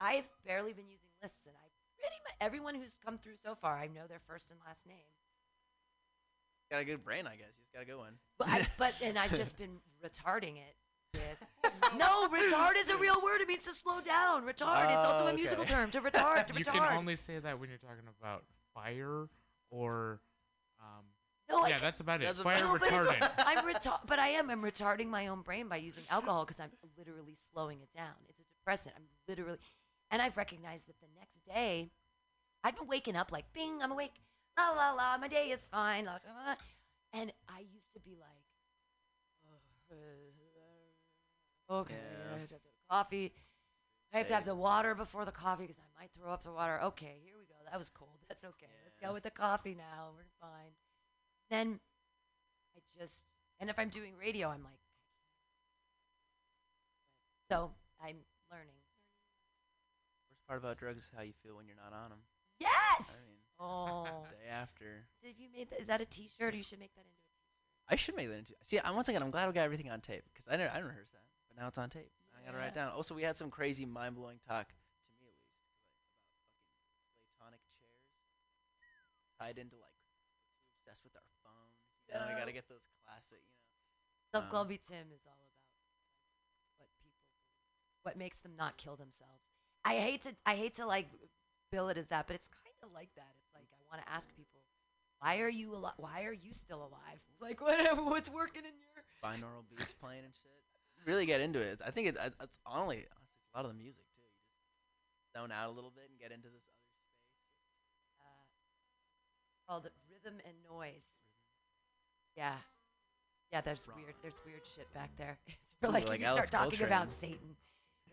I've barely been using lists, and I pretty much everyone who's come through so far, I know their first and last name. Got a good brain, I guess. You just got a good one. But, I, but and I've just been retarding it with. no, retard is a real word. It means to slow down. Retard. it's also Oh, a musical term. To retard. To you retard. can only say that when you're talking about fire or um no, yeah, can- that's about it. That's Fire about- No, but retardant. I'm retar- but I am. I'm retarding my own brain by using alcohol because I'm literally slowing it down. It's a depressant. I'm literally, and I've recognized that the next day, I've been waking up like, bing, I'm awake, la la la, my day is fine, la, la, la. and I used to be like, okay, Yeah. I have to have the coffee. I have to have the water before the coffee because I might throw up the water. Okay, here we go. That was cold. That's okay. Let's go with the coffee now. We're fine. Then I just, and if I'm doing radio, I'm like, so I'm learning. Worst part about drugs is how you feel when you're not on them. Yes. I mean, oh, day after. if you made that, is that a T-shirt? You should make that into a T-shirt. I should make that into. See, I, once again, I'm glad we got everything on tape because I never, I never rehearsed that, but now it's on tape. I gotta write Yeah. down. Also, we had some crazy, mind blowing talk to me at least, about fucking platonic chairs tied into like obsessed with phones. We gotta get those classic. You know, Sub Um, Tim is all about what people, what makes them not kill themselves. I hate to, I hate to like bill it as that, but it's kind of like that. It's like I want to ask people, why are you alive? Why are you still alive? Like whatever, what's working in your binaural beats playing and shit. Really get into it. I think it's, it's it's honestly, honestly it's a lot of the music too. You just zone out a little bit and get into this other space. uh, called rhythm and noise. Yeah, yeah. There's Wrong. weird. There's weird shit back there. It's for like, like when you start Alice talking about Satan.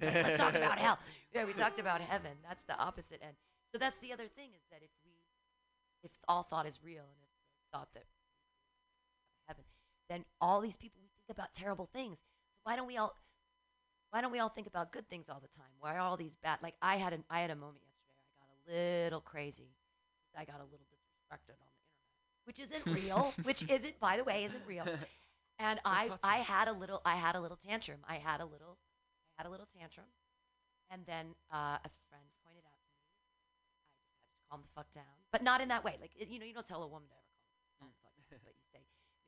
Like, let's talk about hell. Yeah, we talked about heaven. That's the opposite end. So that's the other thing is that if we, if all thought is real and if thought that heaven, then all these people we think about terrible things. So why don't we all, why don't we all think about good things all the time? Why are all these bad? Like I had an I had a moment yesterday. I got a little crazy. I got a little disrespected on the internet, which isn't real. which isn't, by the way, isn't real. And I I had a little I had a little tantrum. I had a little I had a little tantrum, and then uh, a friend pointed out to me. I just had to calm the fuck down, but not in that way. Like it, you know, you don't tell a woman to ever calm, the fuck down, but you say maybe you should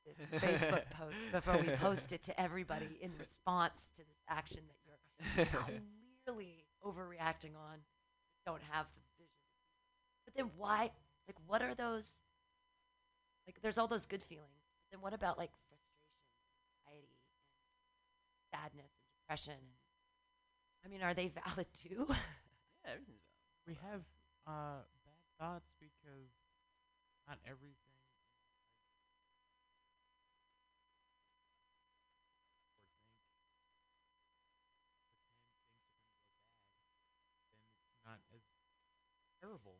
review this Facebook post before we post it to everybody in response to this action that you're clearly overreacting on. Don't have the vision. But then why? Like, what are those? Like, there's all those good feelings. Then what about like frustration, anxiety, and sadness, and depression? I mean, are they valid too? Yeah, everything's valid. We have uh, bad thoughts because not everything. terrible.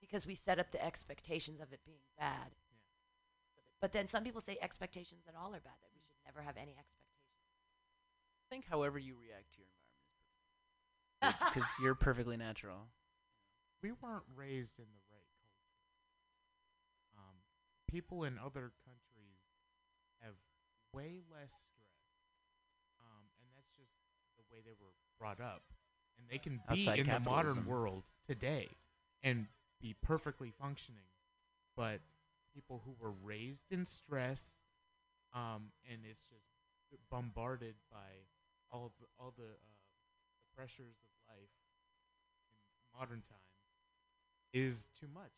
Because we set up the expectations of it being bad. But then some people say expectations at all are bad. That we should never have any expectations. I think however you react to your environment is because you're perfectly natural. we weren't raised in the right culture. Um, people in other countries have way less stress, um, and that's just the way they were brought up. And they can be Outside in the modern world today and be perfectly functioning, but people who were raised in stress, um, and it's just bombarded by all the all the, uh, the pressures of life in modern times is too much.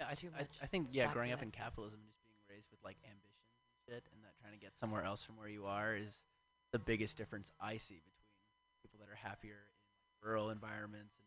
Yeah, I, too much. I think yeah, Back growing up in capitalism and just being raised with like ambitions and shit, and that trying to get somewhere else from where you are is the biggest difference I see between people that are happier in rural environments and.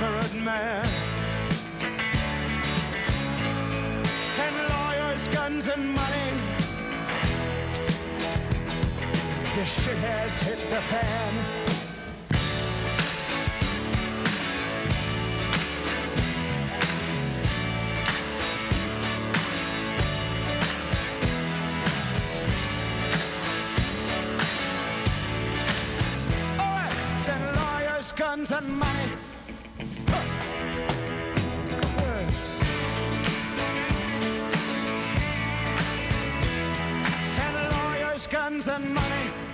a desperate man. Send lawyers, guns, and money. This shit has hit the fan. Send lawyers, guns, and money. Guns, and money.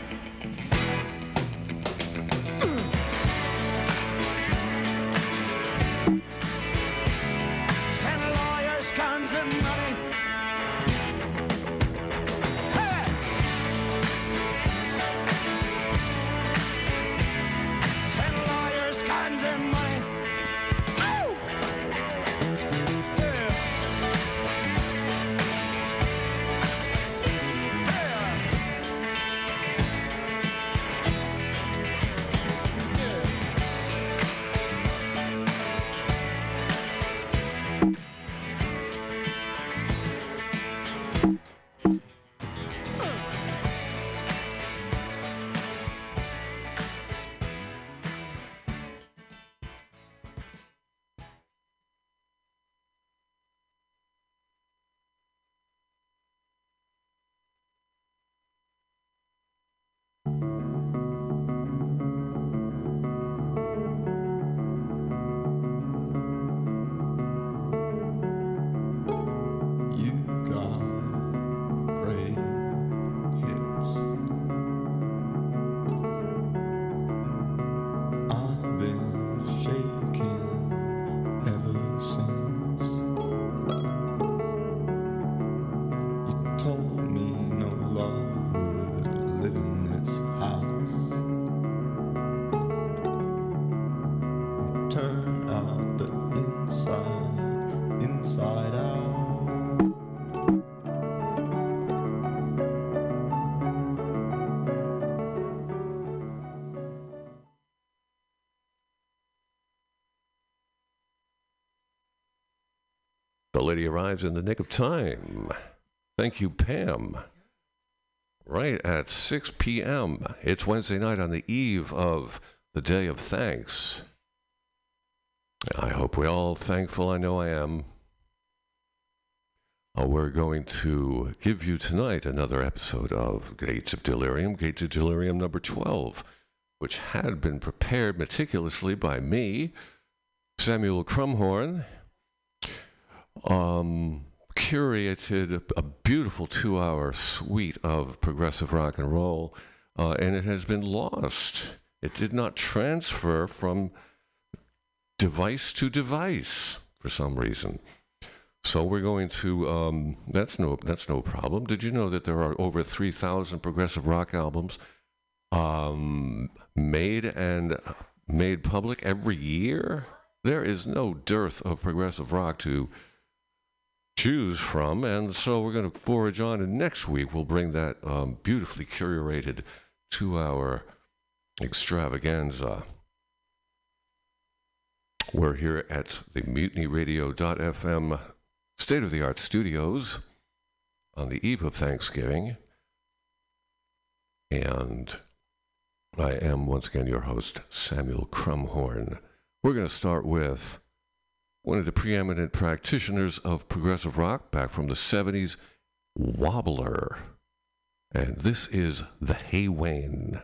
Arrives in the nick of time. Thank you, Pam. Right at 6 p.m. It's Wednesday night on the eve of the Day of Thanks. I hope we're all thankful. I know I am. Uh, we're going to give you tonight another episode of Gates of Delirium, Gates of Delirium number 12, which had been prepared meticulously by me, Samuel Crumhorn, um, curated a, a beautiful two hour suite of progressive rock and roll, uh, and it has been lost. It did not transfer from device to device for some reason. So we're going to. Um, that's no. That's no problem. Did you know that there are over three thousand progressive rock albums um, made and made public every year? There is no dearth of progressive rock to choose from, and so we're going to forage on. And next week we'll bring that um, beautifully curated two-hour extravaganza. We're here at the MutinyRadio.fm state of the art studios on the eve of Thanksgiving. And I am once again your host, Samuel Crumhorn. We're going to start with one of the preeminent practitioners of progressive rock back from the 70s, Wobbler. And this is The Haywain.